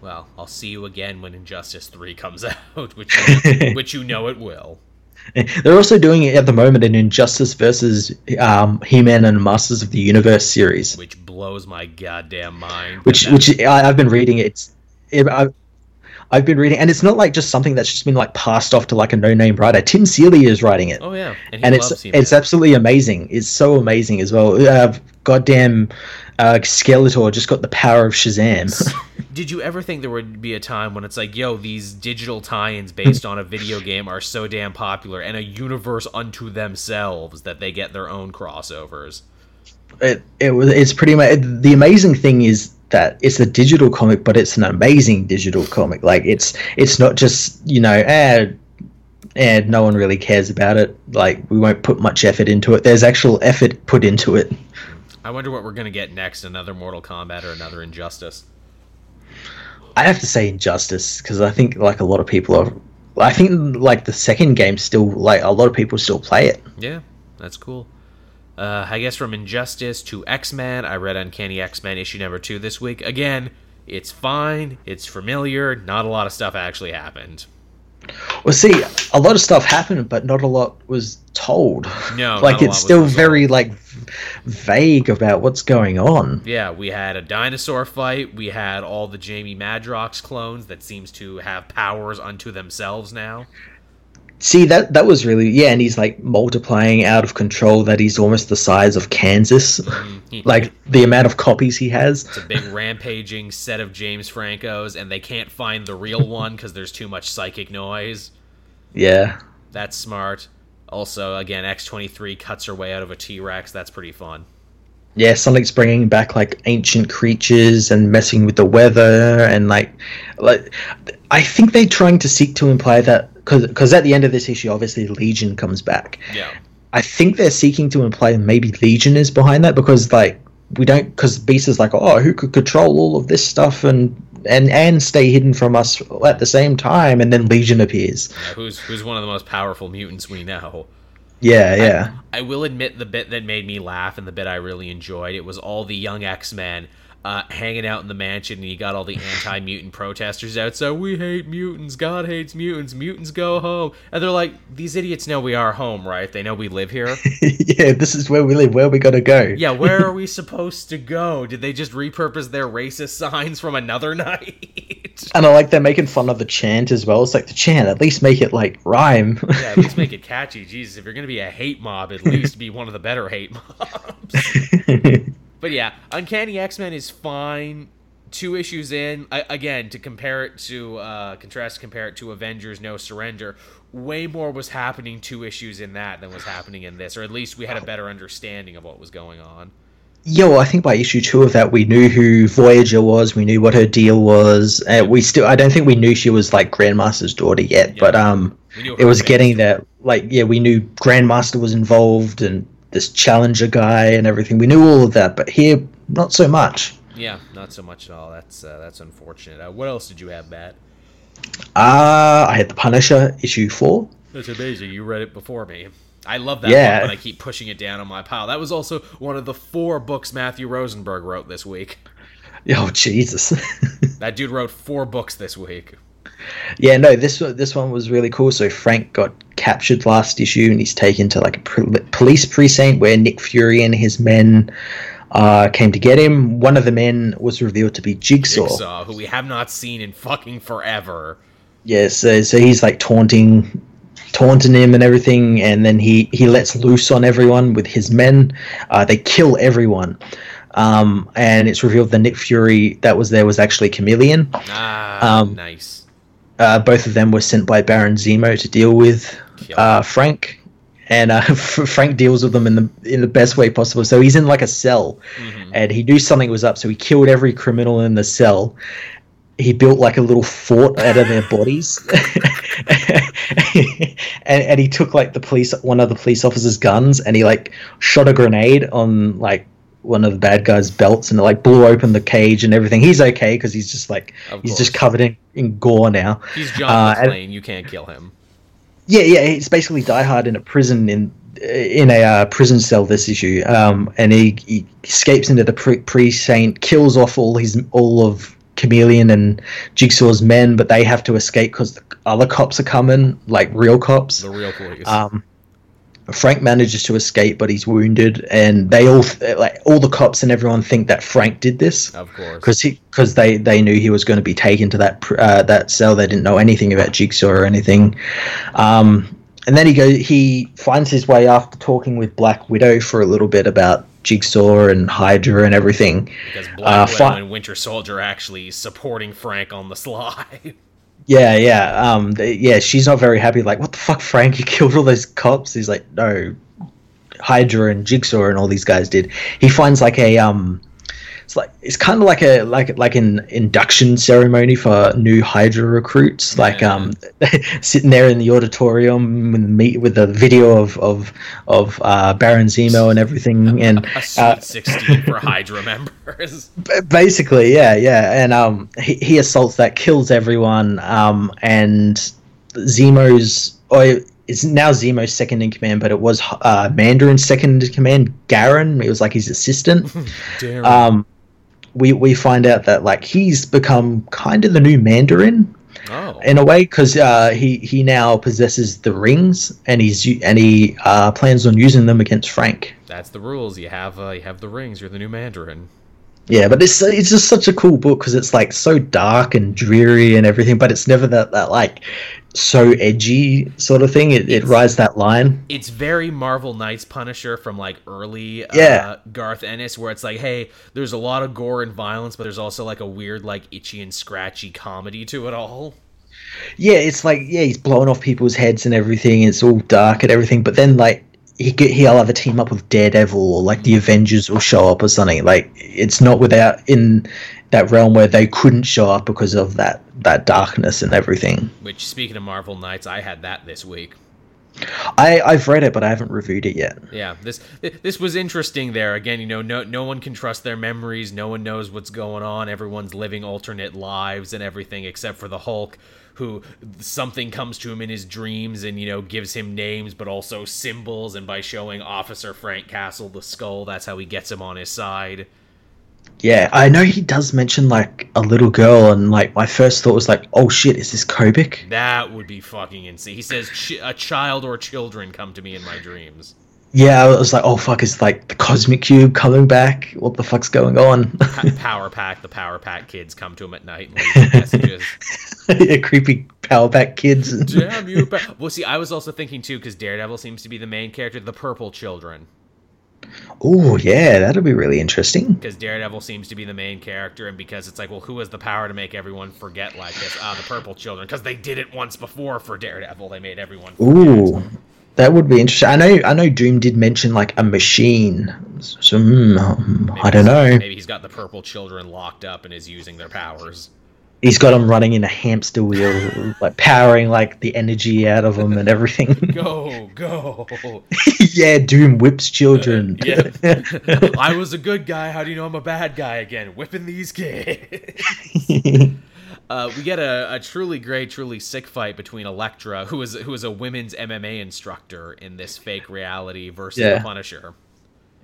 Well, I'll see you again when Injustice Three comes out, which you, which you know it will. They're also doing it at the moment in Injustice versus um, He-Man and Masters of the Universe series, which blows my goddamn mind. Which, which I, have been reading. It's, it, I, I've been reading, and it's not like just something that's just been like passed off to like a no-name writer. Tim Seeley is writing it. Oh yeah, and, and it's it's absolutely amazing. It's so amazing as well. Uh, goddamn, uh, Skeletor just got the power of Shazam. Did you ever think there would be a time when it's like, yo, these digital tie-ins based on a video game are so damn popular and a universe unto themselves that they get their own crossovers? It it was it's pretty much the amazing thing is that it's a digital comic, but it's an amazing digital comic. Like it's it's not just you know, eh, and no one really cares about it. Like we won't put much effort into it. There's actual effort put into it. I wonder what we're gonna get next. Another Mortal Kombat or another Injustice. I have to say Injustice because I think like a lot of people are. I think like the second game still like a lot of people still play it. Yeah, that's cool. Uh, I guess from Injustice to X Men, I read Uncanny X Men issue number two this week. Again, it's fine, it's familiar, not a lot of stuff actually happened. Well, see, a lot of stuff happened, but not a lot was told. No, like it's still very like vague about what's going on. Yeah, we had a dinosaur fight. We had all the Jamie Madrox clones that seems to have powers unto themselves now. See that that was really yeah, and he's like multiplying out of control. That he's almost the size of Kansas, mm-hmm. like the amount of copies he has. It's a big rampaging set of James Francos, and they can't find the real one because there's too much psychic noise. Yeah, that's smart. Also, again, X twenty three cuts her way out of a T Rex. That's pretty fun. Yeah, Sonic's bringing back like ancient creatures and messing with the weather and like, like I think they're trying to seek to imply that because at the end of this issue, obviously Legion comes back. Yeah. I think they're seeking to imply maybe Legion is behind that because like we don't because Beast is like oh who could control all of this stuff and and and stay hidden from us at the same time and then Legion appears. Yeah, who's who's one of the most powerful mutants we know. Yeah, yeah. I, I will admit the bit that made me laugh and the bit I really enjoyed. It was all the young X Men uh, hanging out in the mansion, and you got all the anti-mutant protesters out. So We hate mutants. God hates mutants. Mutants go home. And they're like, these idiots know we are home, right? They know we live here. yeah, this is where we live. Where we gonna go? yeah, where are we supposed to go? Did they just repurpose their racist signs from another night? and I like they're making fun of the chant as well. It's like the chant. At least make it like rhyme. yeah, at least make it catchy. Jesus, if you're gonna be a hate mob, at least be one of the better hate mobs. But yeah, Uncanny X Men is fine. Two issues in, I, again, to compare it to uh, contrast, compare it to Avengers: No Surrender. Way more was happening two issues in that than was happening in this, or at least we had a better understanding of what was going on. Yeah, well, I think by issue two of that, we knew who Voyager was. We knew what her deal was. Uh, we still, I don't think we knew she was like Grandmaster's daughter yet, yeah. but um, it was getting that. Like, yeah, we knew Grandmaster was involved, and this challenger guy and everything. We knew all of that, but here, not so much. Yeah, not so much at all. That's uh, that's unfortunate. Uh, what else did you have, Matt? Uh, I had The Punisher issue four. That's amazing. You read it before me. I love that yeah. book, but I keep pushing it down on my pile. That was also one of the four books Matthew Rosenberg wrote this week. Oh Jesus! that dude wrote four books this week. Yeah, no, this this one was really cool. So Frank got captured last issue, and he's taken to like a police precinct where Nick Fury and his men uh, came to get him. One of the men was revealed to be Jigsaw, Jigsaw, who we have not seen in fucking forever. Yeah, so so he's like taunting taunting him and everything, and then he he lets loose on everyone with his men. Uh, they kill everyone. Um, and it's revealed the Nick Fury that was there was actually Chameleon. Ah, um, nice. Uh, both of them were sent by Baron Zemo to deal with uh, Frank, and uh, Frank deals with them in the in the best way possible. So he's in like a cell, mm-hmm. and he knew something was up. So he killed every criminal in the cell. He built like a little fort out of their bodies, and, and he took like the police one of the police officers' guns, and he like shot a grenade on like one of the bad guys' belts and it, like blew open the cage and everything. He's okay because he's just like he's just covered in, in gore now. He's John uh, McClane. You can't kill him. Yeah, yeah. He's basically Die Hard in a prison in in a uh, prison cell this issue, um, and he, he escapes into the pre- precinct, kills off all his all of Chameleon and Jigsaw's men, but they have to escape because the other cops are coming, like real cops. The real police. Um, Frank manages to escape, but he's wounded, and they all like all the cops and everyone think that Frank did this of course. because he because they they knew he was going to be taken to that pr- uh, that cell. They didn't know anything about Jigsaw or anything. Um, and then he goes he finds his way after talking with Black Widow for a little bit about Jigsaw and Hydra and everything. Because uh, Black Widow fi- and Winter Soldier actually supporting Frank on the sly. Yeah, yeah, um, yeah. She's not very happy. Like, what the fuck, Frank? You killed all those cops. He's like, no, Hydra and Jigsaw and all these guys did. He finds like a um, it's like it's kind of like a like like an induction ceremony for new Hydra recruits. Like um, sitting there in the auditorium with the meet with the video of of of uh, Baron Zemo and everything, and a uh, 16 for Hydra members. Basically yeah yeah. And um he, he assaults that kills everyone um and zemo's or it's now zemo's second in command but it was uh mandarin's second in command garen. It was like his assistant. Um we we find out that like he's become kind of the new mandarin oh. in a way because uh, he he now possesses the rings and he's and he uh, plans on using them against Frank. That's the rules. You have uh, you have the rings. You're the new Mandarin. Yeah, but it's it's just such a cool book because it's like so dark and dreary and everything, but it's never that that like so edgy sort of thing. It, it rides that line. It's very Marvel Knights Punisher from like early uh, Yeah. Garth Ennis, where it's like, hey, there's a lot of gore and violence, but there's also like a weird, like itchy and scratchy comedy to it all. Yeah, it's like yeah, he's blowing off people's heads and everything. It's all dark and everything, but then like he get he'll have a team up with Daredevil or like the Avengers will show up or something. Like it's not without in that realm where they couldn't show up because of that that darkness and everything. Which, speaking of Marvel Knights, I had that this week. I I've read it, but I haven't reviewed it yet. Yeah, this this was interesting. There again, you know, no no one can trust their memories. No one knows what's going on. Everyone's living alternate lives and everything, except for the Hulk, who something comes to him in his dreams and you know gives him names, but also symbols. And by showing Officer Frank Castle the skull, that's how he gets him on his side. Yeah, I know he does mention like a little girl, and like my first thought was like, oh shit, is this Kobik? That would be fucking insane. He says Ch- a child or children come to me in my dreams. Yeah, I was like, oh fuck, is like the Cosmic Cube coming back? What the fuck's going on? Pa- Power Pack, the Power Pack kids come to him at night and leave messages. yeah, creepy Power Pack kids. Damn you! Pa- well, see, I was also thinking too because Daredevil seems to be the main character, the Purple Children. Oh yeah, that'll be really interesting. Because Daredevil seems to be the main character, and because it's like, well, who has the power to make everyone forget like this? Ah, the Purple Children. Because they did it once before for Daredevil. They made everyone. Forget. Ooh, that would be interesting. I know, I know. Doom did mention like a machine, so hmm, um, I don't know. Maybe he's got the Purple Children locked up and is using their powers. He's got him running in a hamster wheel, like powering like the energy out of him and everything. Go, go. yeah, Doom whips children. yeah. I was a good guy. How do you know I'm a bad guy again? Whipping these kids. Uh, we get a, a truly great, truly sick fight between Elektra, who is who is a women's MMA instructor in this fake reality, versus Yeah. the Punisher.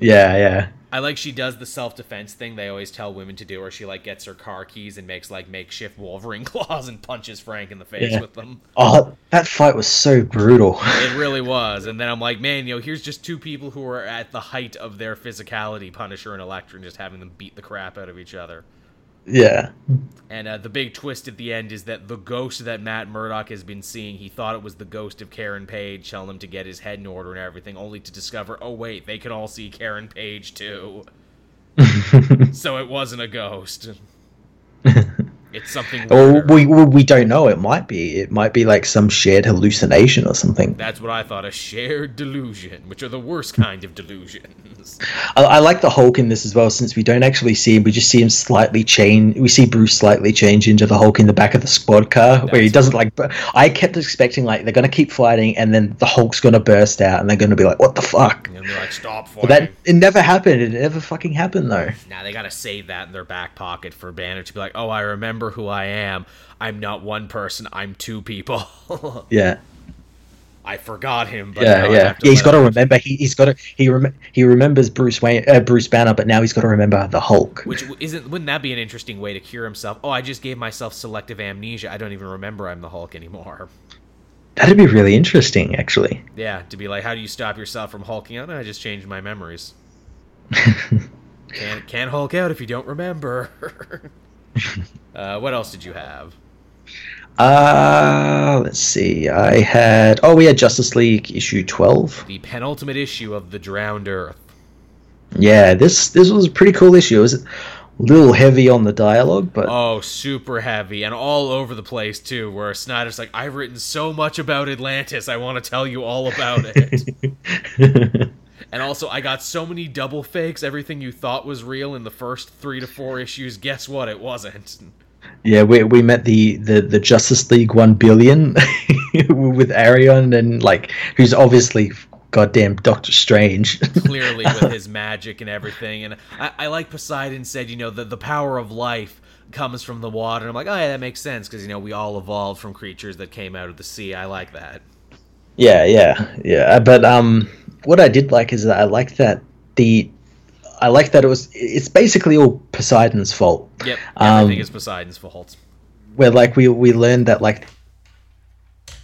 Yeah, yeah. I like she does the self defense thing they always tell women to do, where she like gets her car keys and makes like makeshift Wolverine claws and punches Frank in the face Yeah. with them. Oh, that fight was so brutal. It really was. And then I'm like, man, you know, here's just two people who are at the height of their physicality, Punisher and Elektra, and just having them beat the crap out of each other. Yeah. And uh, the big twist at the end is that the ghost that Matt Murdock has been seeing, he thought it was the ghost of Karen Page telling him to get his head in order and everything, only to discover, oh, wait, they can all see Karen Page too. so it wasn't a ghost. It's something weirder. we we we don't know. It might be. It might be like some shared hallucination or something. That's what I thought, a shared delusion, which are the worst kind of delusions. I, I like the Hulk in this as well, since we don't actually see him. We just see him slightly change. We see Bruce slightly change into the Hulk in the back of the squad car, where he doesn't like. bu- I kept expecting like they're gonna keep fighting, and then the Hulk's gonna burst out, and they're gonna be like, "What the fuck?" And they're like, stop But fighting. that it never happened. It never fucking happened though. Now they gotta save that in their back pocket for Banner to be like, oh, I remember who I am. I'm not one person, I'm two people. Yeah. I forgot him. But yeah, yeah, yeah. He's got to remember. He, he's got to. He rem- he remembers Bruce Wayne, uh, Bruce Banner, but now he's got to remember the Hulk. Which isn't wouldn't that be an interesting way to cure himself? Oh, I just gave myself selective amnesia. I don't even remember I'm the Hulk anymore. That'd be really interesting, actually. Yeah, to be like, how do you stop yourself from hulking out? I just changed my memories. can't can't hulk out if you don't remember. uh, what else did you have? Uh let's see. I had. Oh, we had Justice League issue twelve. The penultimate issue of the Drowned Earth. Yeah, this this was a pretty cool issue. It was a little heavy on the dialogue, but Oh, super heavy and all over the place too. Where Snyder's like, I've written so much about Atlantis. I want to tell you all about it. and also, I got so many double fakes. Everything you thought was real in the first three to four issues. Guess what? It wasn't. yeah, we we met the the the Justice League one billion with Arion and like who's obviously goddamn Doctor Strange. clearly with his magic and everything. And I, I like Poseidon said, you know, the, the power of life comes from the water. And I'm like, oh, yeah, that makes sense because, you know, we all evolved from creatures that came out of the sea. I like that. Yeah, yeah, yeah. But um, what I did like is that I like that the, I like that it was. It's basically all Poseidon's fault. Yep. Um, Everything is Poseidon's fault. Where like we we learned that like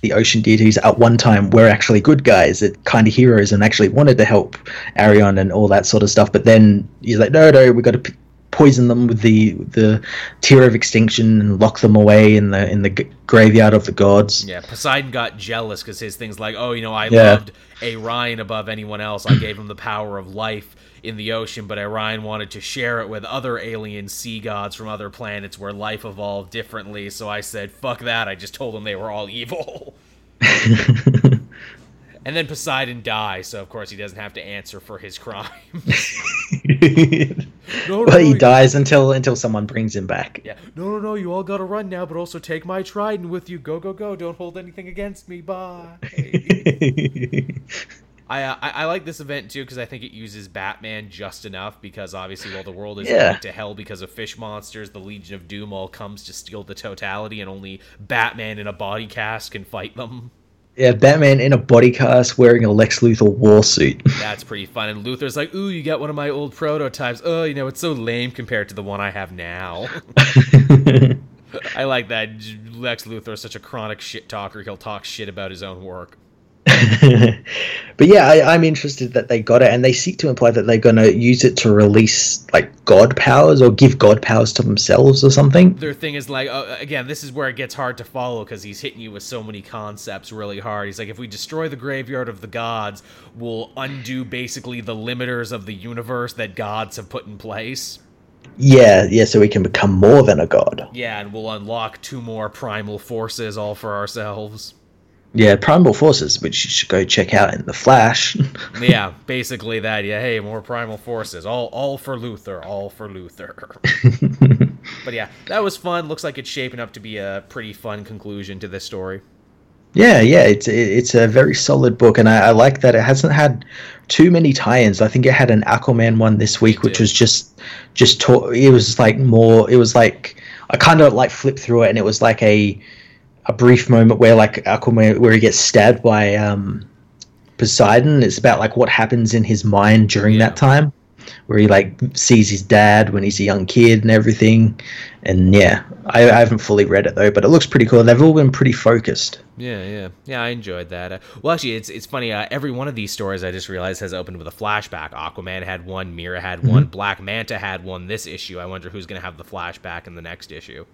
the ocean deities at one time were actually good guys, that kind of heroes, and actually wanted to help Arion and all that sort of stuff. But then he's like, no, no, we got to. P- poison them with the the tear of extinction and lock them away in the in the g- graveyard of the gods Yeah, Poseidon got jealous because his thing's like, oh, you know, I Yeah. loved Arion above anyone else. I gave him the power of life in the ocean, but Arion wanted to share it with other alien sea gods from other planets where life evolved differently. So I said, fuck that. I just told them they were all evil. and then Poseidon dies, so of course he doesn't have to answer for his crime. no, but he no, dies until until someone brings him back. Yeah. No, no, no. You all gotta run now, but also take my trident with you. Go, go, go. Don't hold anything against me. Bye. I, uh, I I like this event too because I think it uses Batman just enough because obviously while the world is Yeah. going to hell because of fish monsters, the Legion of Doom all comes to steal the totality, and only Batman in a body cast can fight them. Yeah, Batman in a body cast wearing a Lex Luthor war suit. That's pretty fun. And Luthor's like, "Ooh, you got one of my old prototypes. Oh, you know, it's so lame compared to the one I have now." I like that. Lex Luthor is such a chronic shit talker. He'll talk shit about his own work. but yeah, I, I'm interested that they got it, and they seek to imply that they're going to use it to release like god powers or give god powers to themselves or something. their thing is like uh, again this is where it gets hard to follow because he's hitting you with so many concepts really hard he's like if we destroy the graveyard of the gods we'll undo basically the limiters of the universe that gods have put in place Yeah, yeah, so we can become more than a god. yeah and we'll unlock two more primal forces all for ourselves Yeah, Primal Forces, which you should go check out in the Flash. yeah basically that yeah hey more primal forces all all for luthor all for luthor but yeah that was fun looks like it's shaping up to be a pretty fun conclusion to this story Yeah, yeah, it's it- it's a very solid book, and I, I like that it hasn't had too many tie-ins. I think it had an Aquaman one this week, which was just just ta- it was like more. It was like I kind of like flipped through it, and it was like a a brief moment where like Aquaman where he gets stabbed by um, Poseidon. It's about like what happens in his mind during Yeah. that time, where he like sees his dad when he's a young kid and everything. And yeah, I, I haven't fully read it though, but it looks pretty cool. They've all been pretty focused. Yeah, yeah, yeah. I enjoyed that. Uh, well, actually, it's it's funny. Uh, every one of these stories I just realized has opened with a flashback. Aquaman had one, Mera had one, Black Manta had one. This issue, I wonder who's going to have the flashback in the next issue.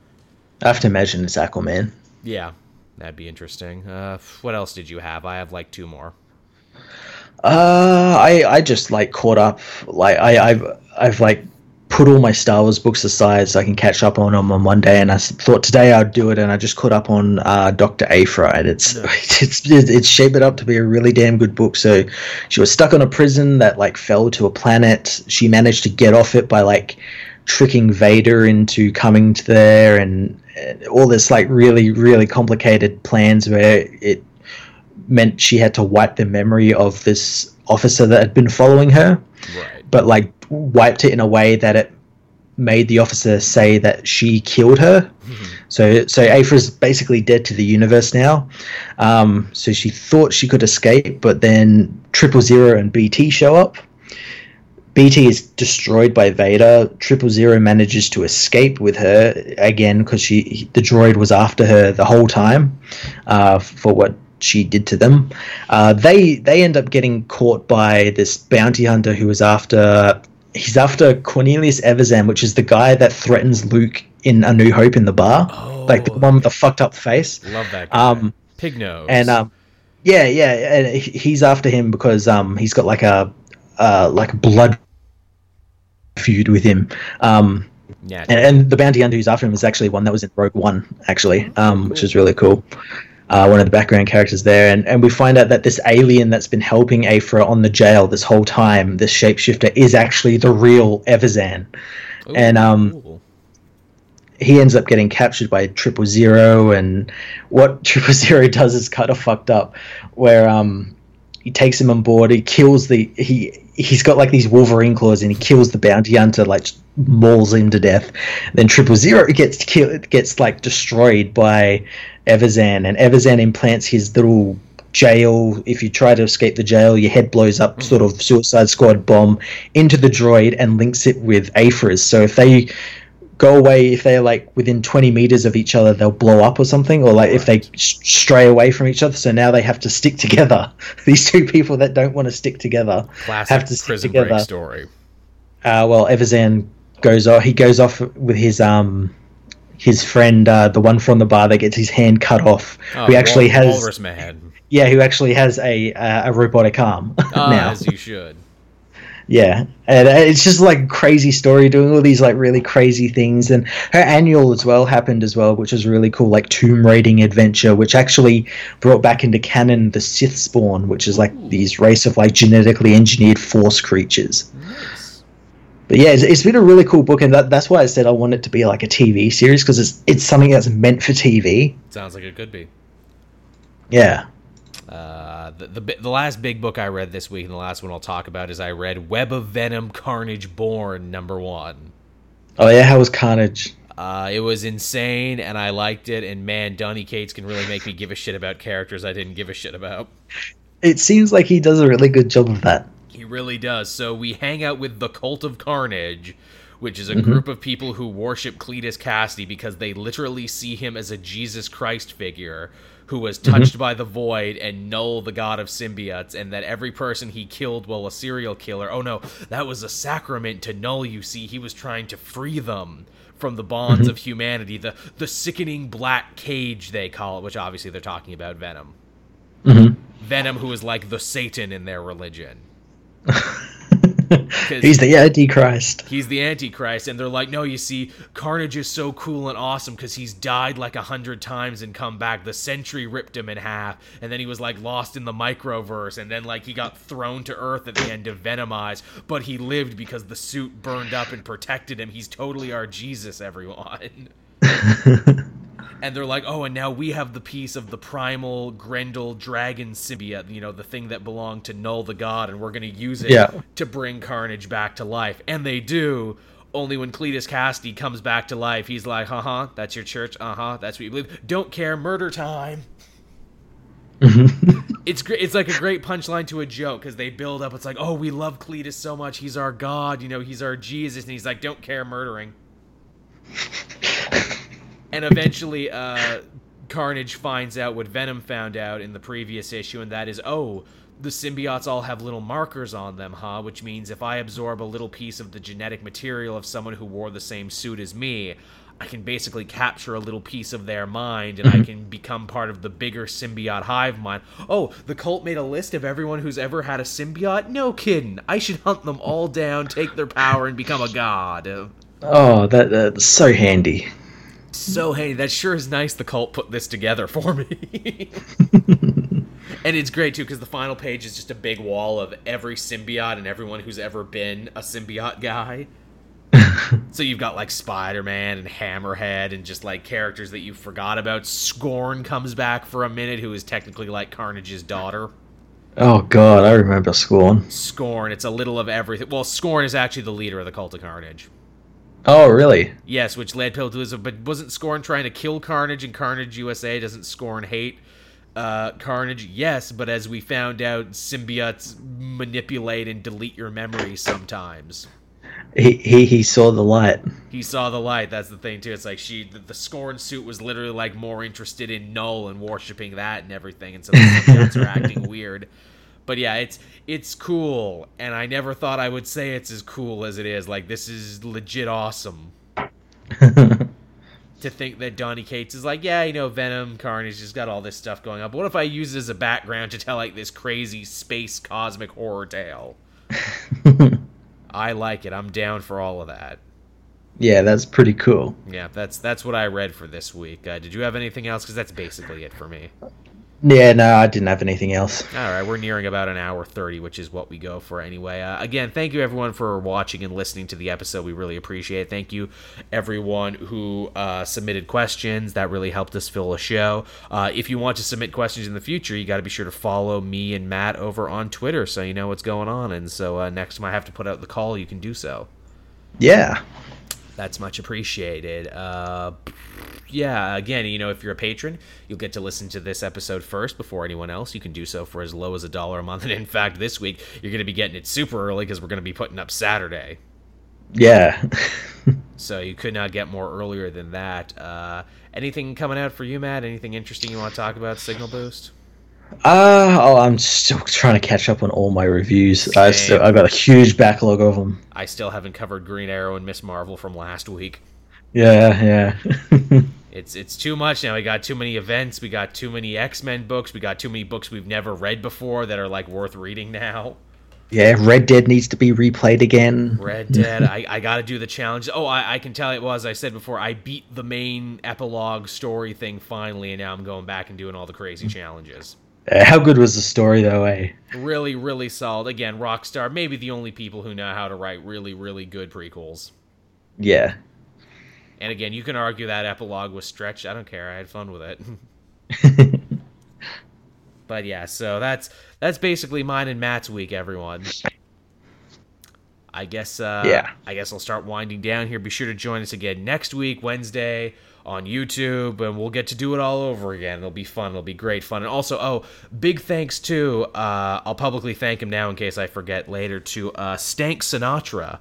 I have to imagine it's Aquaman. Yeah, that'd be interesting. Uh, what else did you have? I have like two more. Uh, I I just like caught up. Like I I've I've like put all my Star Wars books aside so I can catch up on them on one day. And I thought today I'd do it, and I just caught up on uh, Doctor Aphra, and it's it's it's shaped it up to be a really damn good book. So she was stuck on a prison that like fell to a planet. She managed to get off it by like tricking Vader into coming to there, and, and all this like really really complicated plans where it meant she had to wipe the memory of this officer that had been following her, Right. but like wiped it in a way that it made the officer say that she killed her. So so Aphra's basically dead to the universe now. Um, so she thought she could escape, but then Triple Zero and BT show up. BT is destroyed by Vader. Triple Zero manages to escape with her again because she the droid was after her the whole time uh, for what she did to them. Uh, they they end up getting caught by this bounty hunter who is after he's after Cornelius Evazan, which is the guy that threatens Luke in A New Hope in the bar, like the Oh. one with the fucked up face. Love that guy. Um, Pig nose. and um, yeah, yeah, and he's after him because um, he's got like a uh, like blood feud with him. Um, yeah, and, and the bounty hunter who's after him is actually one that was in Rogue One, actually, um, which is really cool. Uh, one of the background characters there, and, and we find out that this alien that's been helping Aphra on the jail this whole time, this shapeshifter, is actually the real Evazan. Ooh, and, um. He ends up getting captured by Triple Zero, and what Triple Zero does is kind of fucked up, where um, he takes him on board, he kills the he he's got like these Wolverine claws, and he kills the bounty hunter, like mauls him to death. Then Triple Zero gets killed, gets like destroyed by Evazan, and Evazan implants his little jail. If you try to escape the jail, your head blows up, sort of Suicide Squad bomb into the droid and links it with Aphra's. So if they go away, if they're like within 20 meters of each other, they'll blow up or something, or like if they stray away from each other. So now they have to stick together. These two people that don't want to stick together Classic have to stick prison together. break story. uh, well, Evazan goes off. He goes off with his um his friend, uh, the one from the bar that gets his hand cut off. Oh, who actually Wal- has yeah, who actually has a uh, a robotic arm Ah, now. as you should. Yeah, and uh, it's just like crazy story doing all these like really crazy things, and her annual as well happened as well, which was really cool, like tomb raiding adventure, which actually brought back into canon the Sith spawn, which is like these race of like genetically engineered Force creatures. Nice. But yeah, it's, it's been a really cool book, and that, that's why I said I want it to be like a TV series because it's it's something that's meant for TV. Sounds like it could be. Yeah. The, the the last big book I read this week, and the last one I'll talk about is I read Web of Venom, Carnage Born, number one. Oh yeah, how was Carnage? Uh, it was insane, and I liked it. And man, Donny Cates can really make me give a shit about characters I didn't give a shit about. It seems like he does a really good job of that. He really does. So we hang out with the Cult of Carnage, which is a group of people who worship Cletus Kasady because they literally see him as a Jesus Christ figure who was touched by the void and Null, the god of symbiotes, and that every person he killed while a serial killer. Oh no, that was a sacrament to Null, you see. He was trying to free them from the bonds of humanity, the the sickening black cage they call it, which obviously they're talking about Venom. Mhm. Venom, who is like the Satan in their religion. He's the Antichrist. He's the Antichrist, and they're like, no, you see, Carnage is so cool and awesome because he's died like a hundred times and come back. The Sentry ripped him in half, and then he was like lost in the microverse, and then like he got thrown to Earth at the end of Venomize, but he lived because the suit burned up and protected him. He's totally our Jesus, everyone. And they're like, oh, and now we have the piece of the primal Grendel dragon symbiote, you know, the thing that belonged to Null the God, and we're going to use it Yeah. to bring Carnage back to life. And they do. Only when Cletus Kasady comes back to life, he's like, uh huh, that's your church, uh huh, that's what you believe. Don't care, murder time. it's great. It's like a great punchline to a joke because they build up. It's like, oh, we love Cletus so much. He's our God. You know, he's our Jesus. And he's like, don't care, murdering. and eventually, uh, Carnage finds out what Venom found out in the previous issue, and that is, oh, the symbiotes all have little markers on them, huh? Which means if I absorb a little piece of the genetic material of someone who wore the same suit as me, I can basically capture a little piece of their mind and I can become part of the bigger symbiote hive mind. Oh, the cult made a list of everyone who's ever had a symbiote? No kidding. I should hunt them all down, take their power, and become a god. Oh, that that's so handy. So hey, that sure is nice the cult put this together for me. and it's great too because the final page is just a big wall of every symbiote and everyone who's ever been a symbiote guy. so you've got like Spider-Man and Hammerhead and just like characters that you forgot about. Scorn comes back for a minute who is technically like Carnage's daughter. Oh god, I remember Scorn. Scorn, it's a little of everything. Well, Scorn is actually the leader of the cult of Carnage. Oh, really? Yes, which led people to this, but wasn't Scorn trying to kill Carnage, and Carnage USA doesn't Scorn hate uh, Carnage? Yes, but as we found out, symbiotes manipulate and delete your memories sometimes. He, he he saw the light. He saw the light. That's the thing too. It's like she, the, the Scorn suit was literally like more interested in Null and worshiping that and everything, and so the symbiotes are acting weird. But yeah, it's it's cool, and I never thought I would say it's as cool as it is. Like this is legit awesome. to think that Donny Cates is like, yeah, you know, Venom, Carnage just got all this stuff going on. But what if I use it as a background to tell like this crazy space cosmic horror tale? I like it. I'm down for all of that. Yeah, that's pretty cool. Yeah, that's that's what I read for this week. Uh, did you have anything else? Because that's basically it for me. Yeah, no, I didn't have anything else. All right, we're nearing about an hour 30, which is what we go for anyway. Uh, again, thank you everyone for watching and listening to the episode. We really appreciate it. Thank you everyone who uh, submitted questions. That really helped us fill a show. Uh, if you want to submit questions in the future, you got to be sure to follow me and Matt over on Twitter so you know what's going on. And so uh, next time I have to put out the call, you can do so. Yeah. That's much appreciated. Uh, yeah, again, you know, if you're a patron, you'll get to listen to this episode first before anyone else. You can do so for as low as a dollar a month. And in fact, this week, you're going to be getting it super early because we're going to be putting up Saturday. Yeah. so you could not get more earlier than that. Uh, anything coming out for you, Matt? Anything interesting you want to talk about? Signal Boost? Uh, oh, I'm still trying to catch up on all my reviews. I still, I've got a huge backlog of them. I still haven't covered Green Arrow and Miss Marvel from last week. Yeah, yeah. it's it's too much now. We got too many events. We got too many X Men books. We got too many books we've never read before that are like worth reading now. Yeah, Red Dead needs to be replayed again. Red Dead. I, I got to do the challenge. Oh, I, I can tell it. Well, I said before, I beat the main epilogue story thing finally, and now I'm going back and doing all the crazy challenges. Uh, how good was the story, though? Eh? Really, really solid. Again, Rockstar, maybe the only people who know how to write really, really good prequels. Yeah. And again, you can argue that epilogue was stretched. I don't care. I had fun with it. but yeah, so that's that's basically mine and Matt's week, everyone. I guess uh yeah. I guess I'll start winding down here. Be sure to join us again next week, Wednesday, on YouTube, and we'll get to do it all over again. It'll be fun. It'll be great fun. And also, oh, big thanks to uh I'll publicly thank him now in case I forget later to uh Stank Sinatra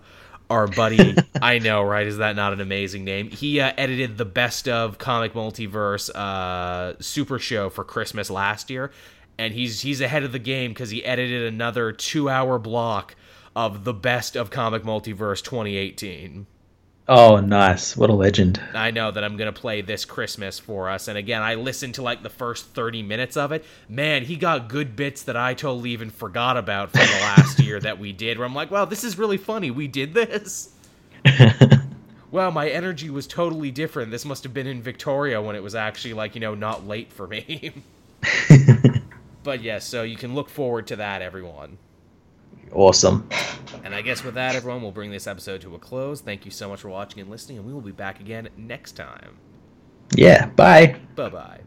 our buddy i know right is that not an amazing name he uh, edited the best of comic multiverse uh, super show for christmas last year and he's he's ahead of the game because he edited another two hour block of the best of comic multiverse 2018 Oh, nice. What a legend. I know that I'm going to play this Christmas for us. And again, I listened to like the first 30 minutes of it. Man, he got good bits that I totally even forgot about from the last year that we did, where I'm like, wow, this is really funny. We did this. wow, my energy was totally different. This must have been in Victoria when it was actually like, you know, not late for me. but yes, yeah, so you can look forward to that, everyone. Awesome. And I guess with that, everyone, we'll bring this episode to a close. Thank you so much for watching and listening, and we will be back again next time. Yeah, bye. Bye bye.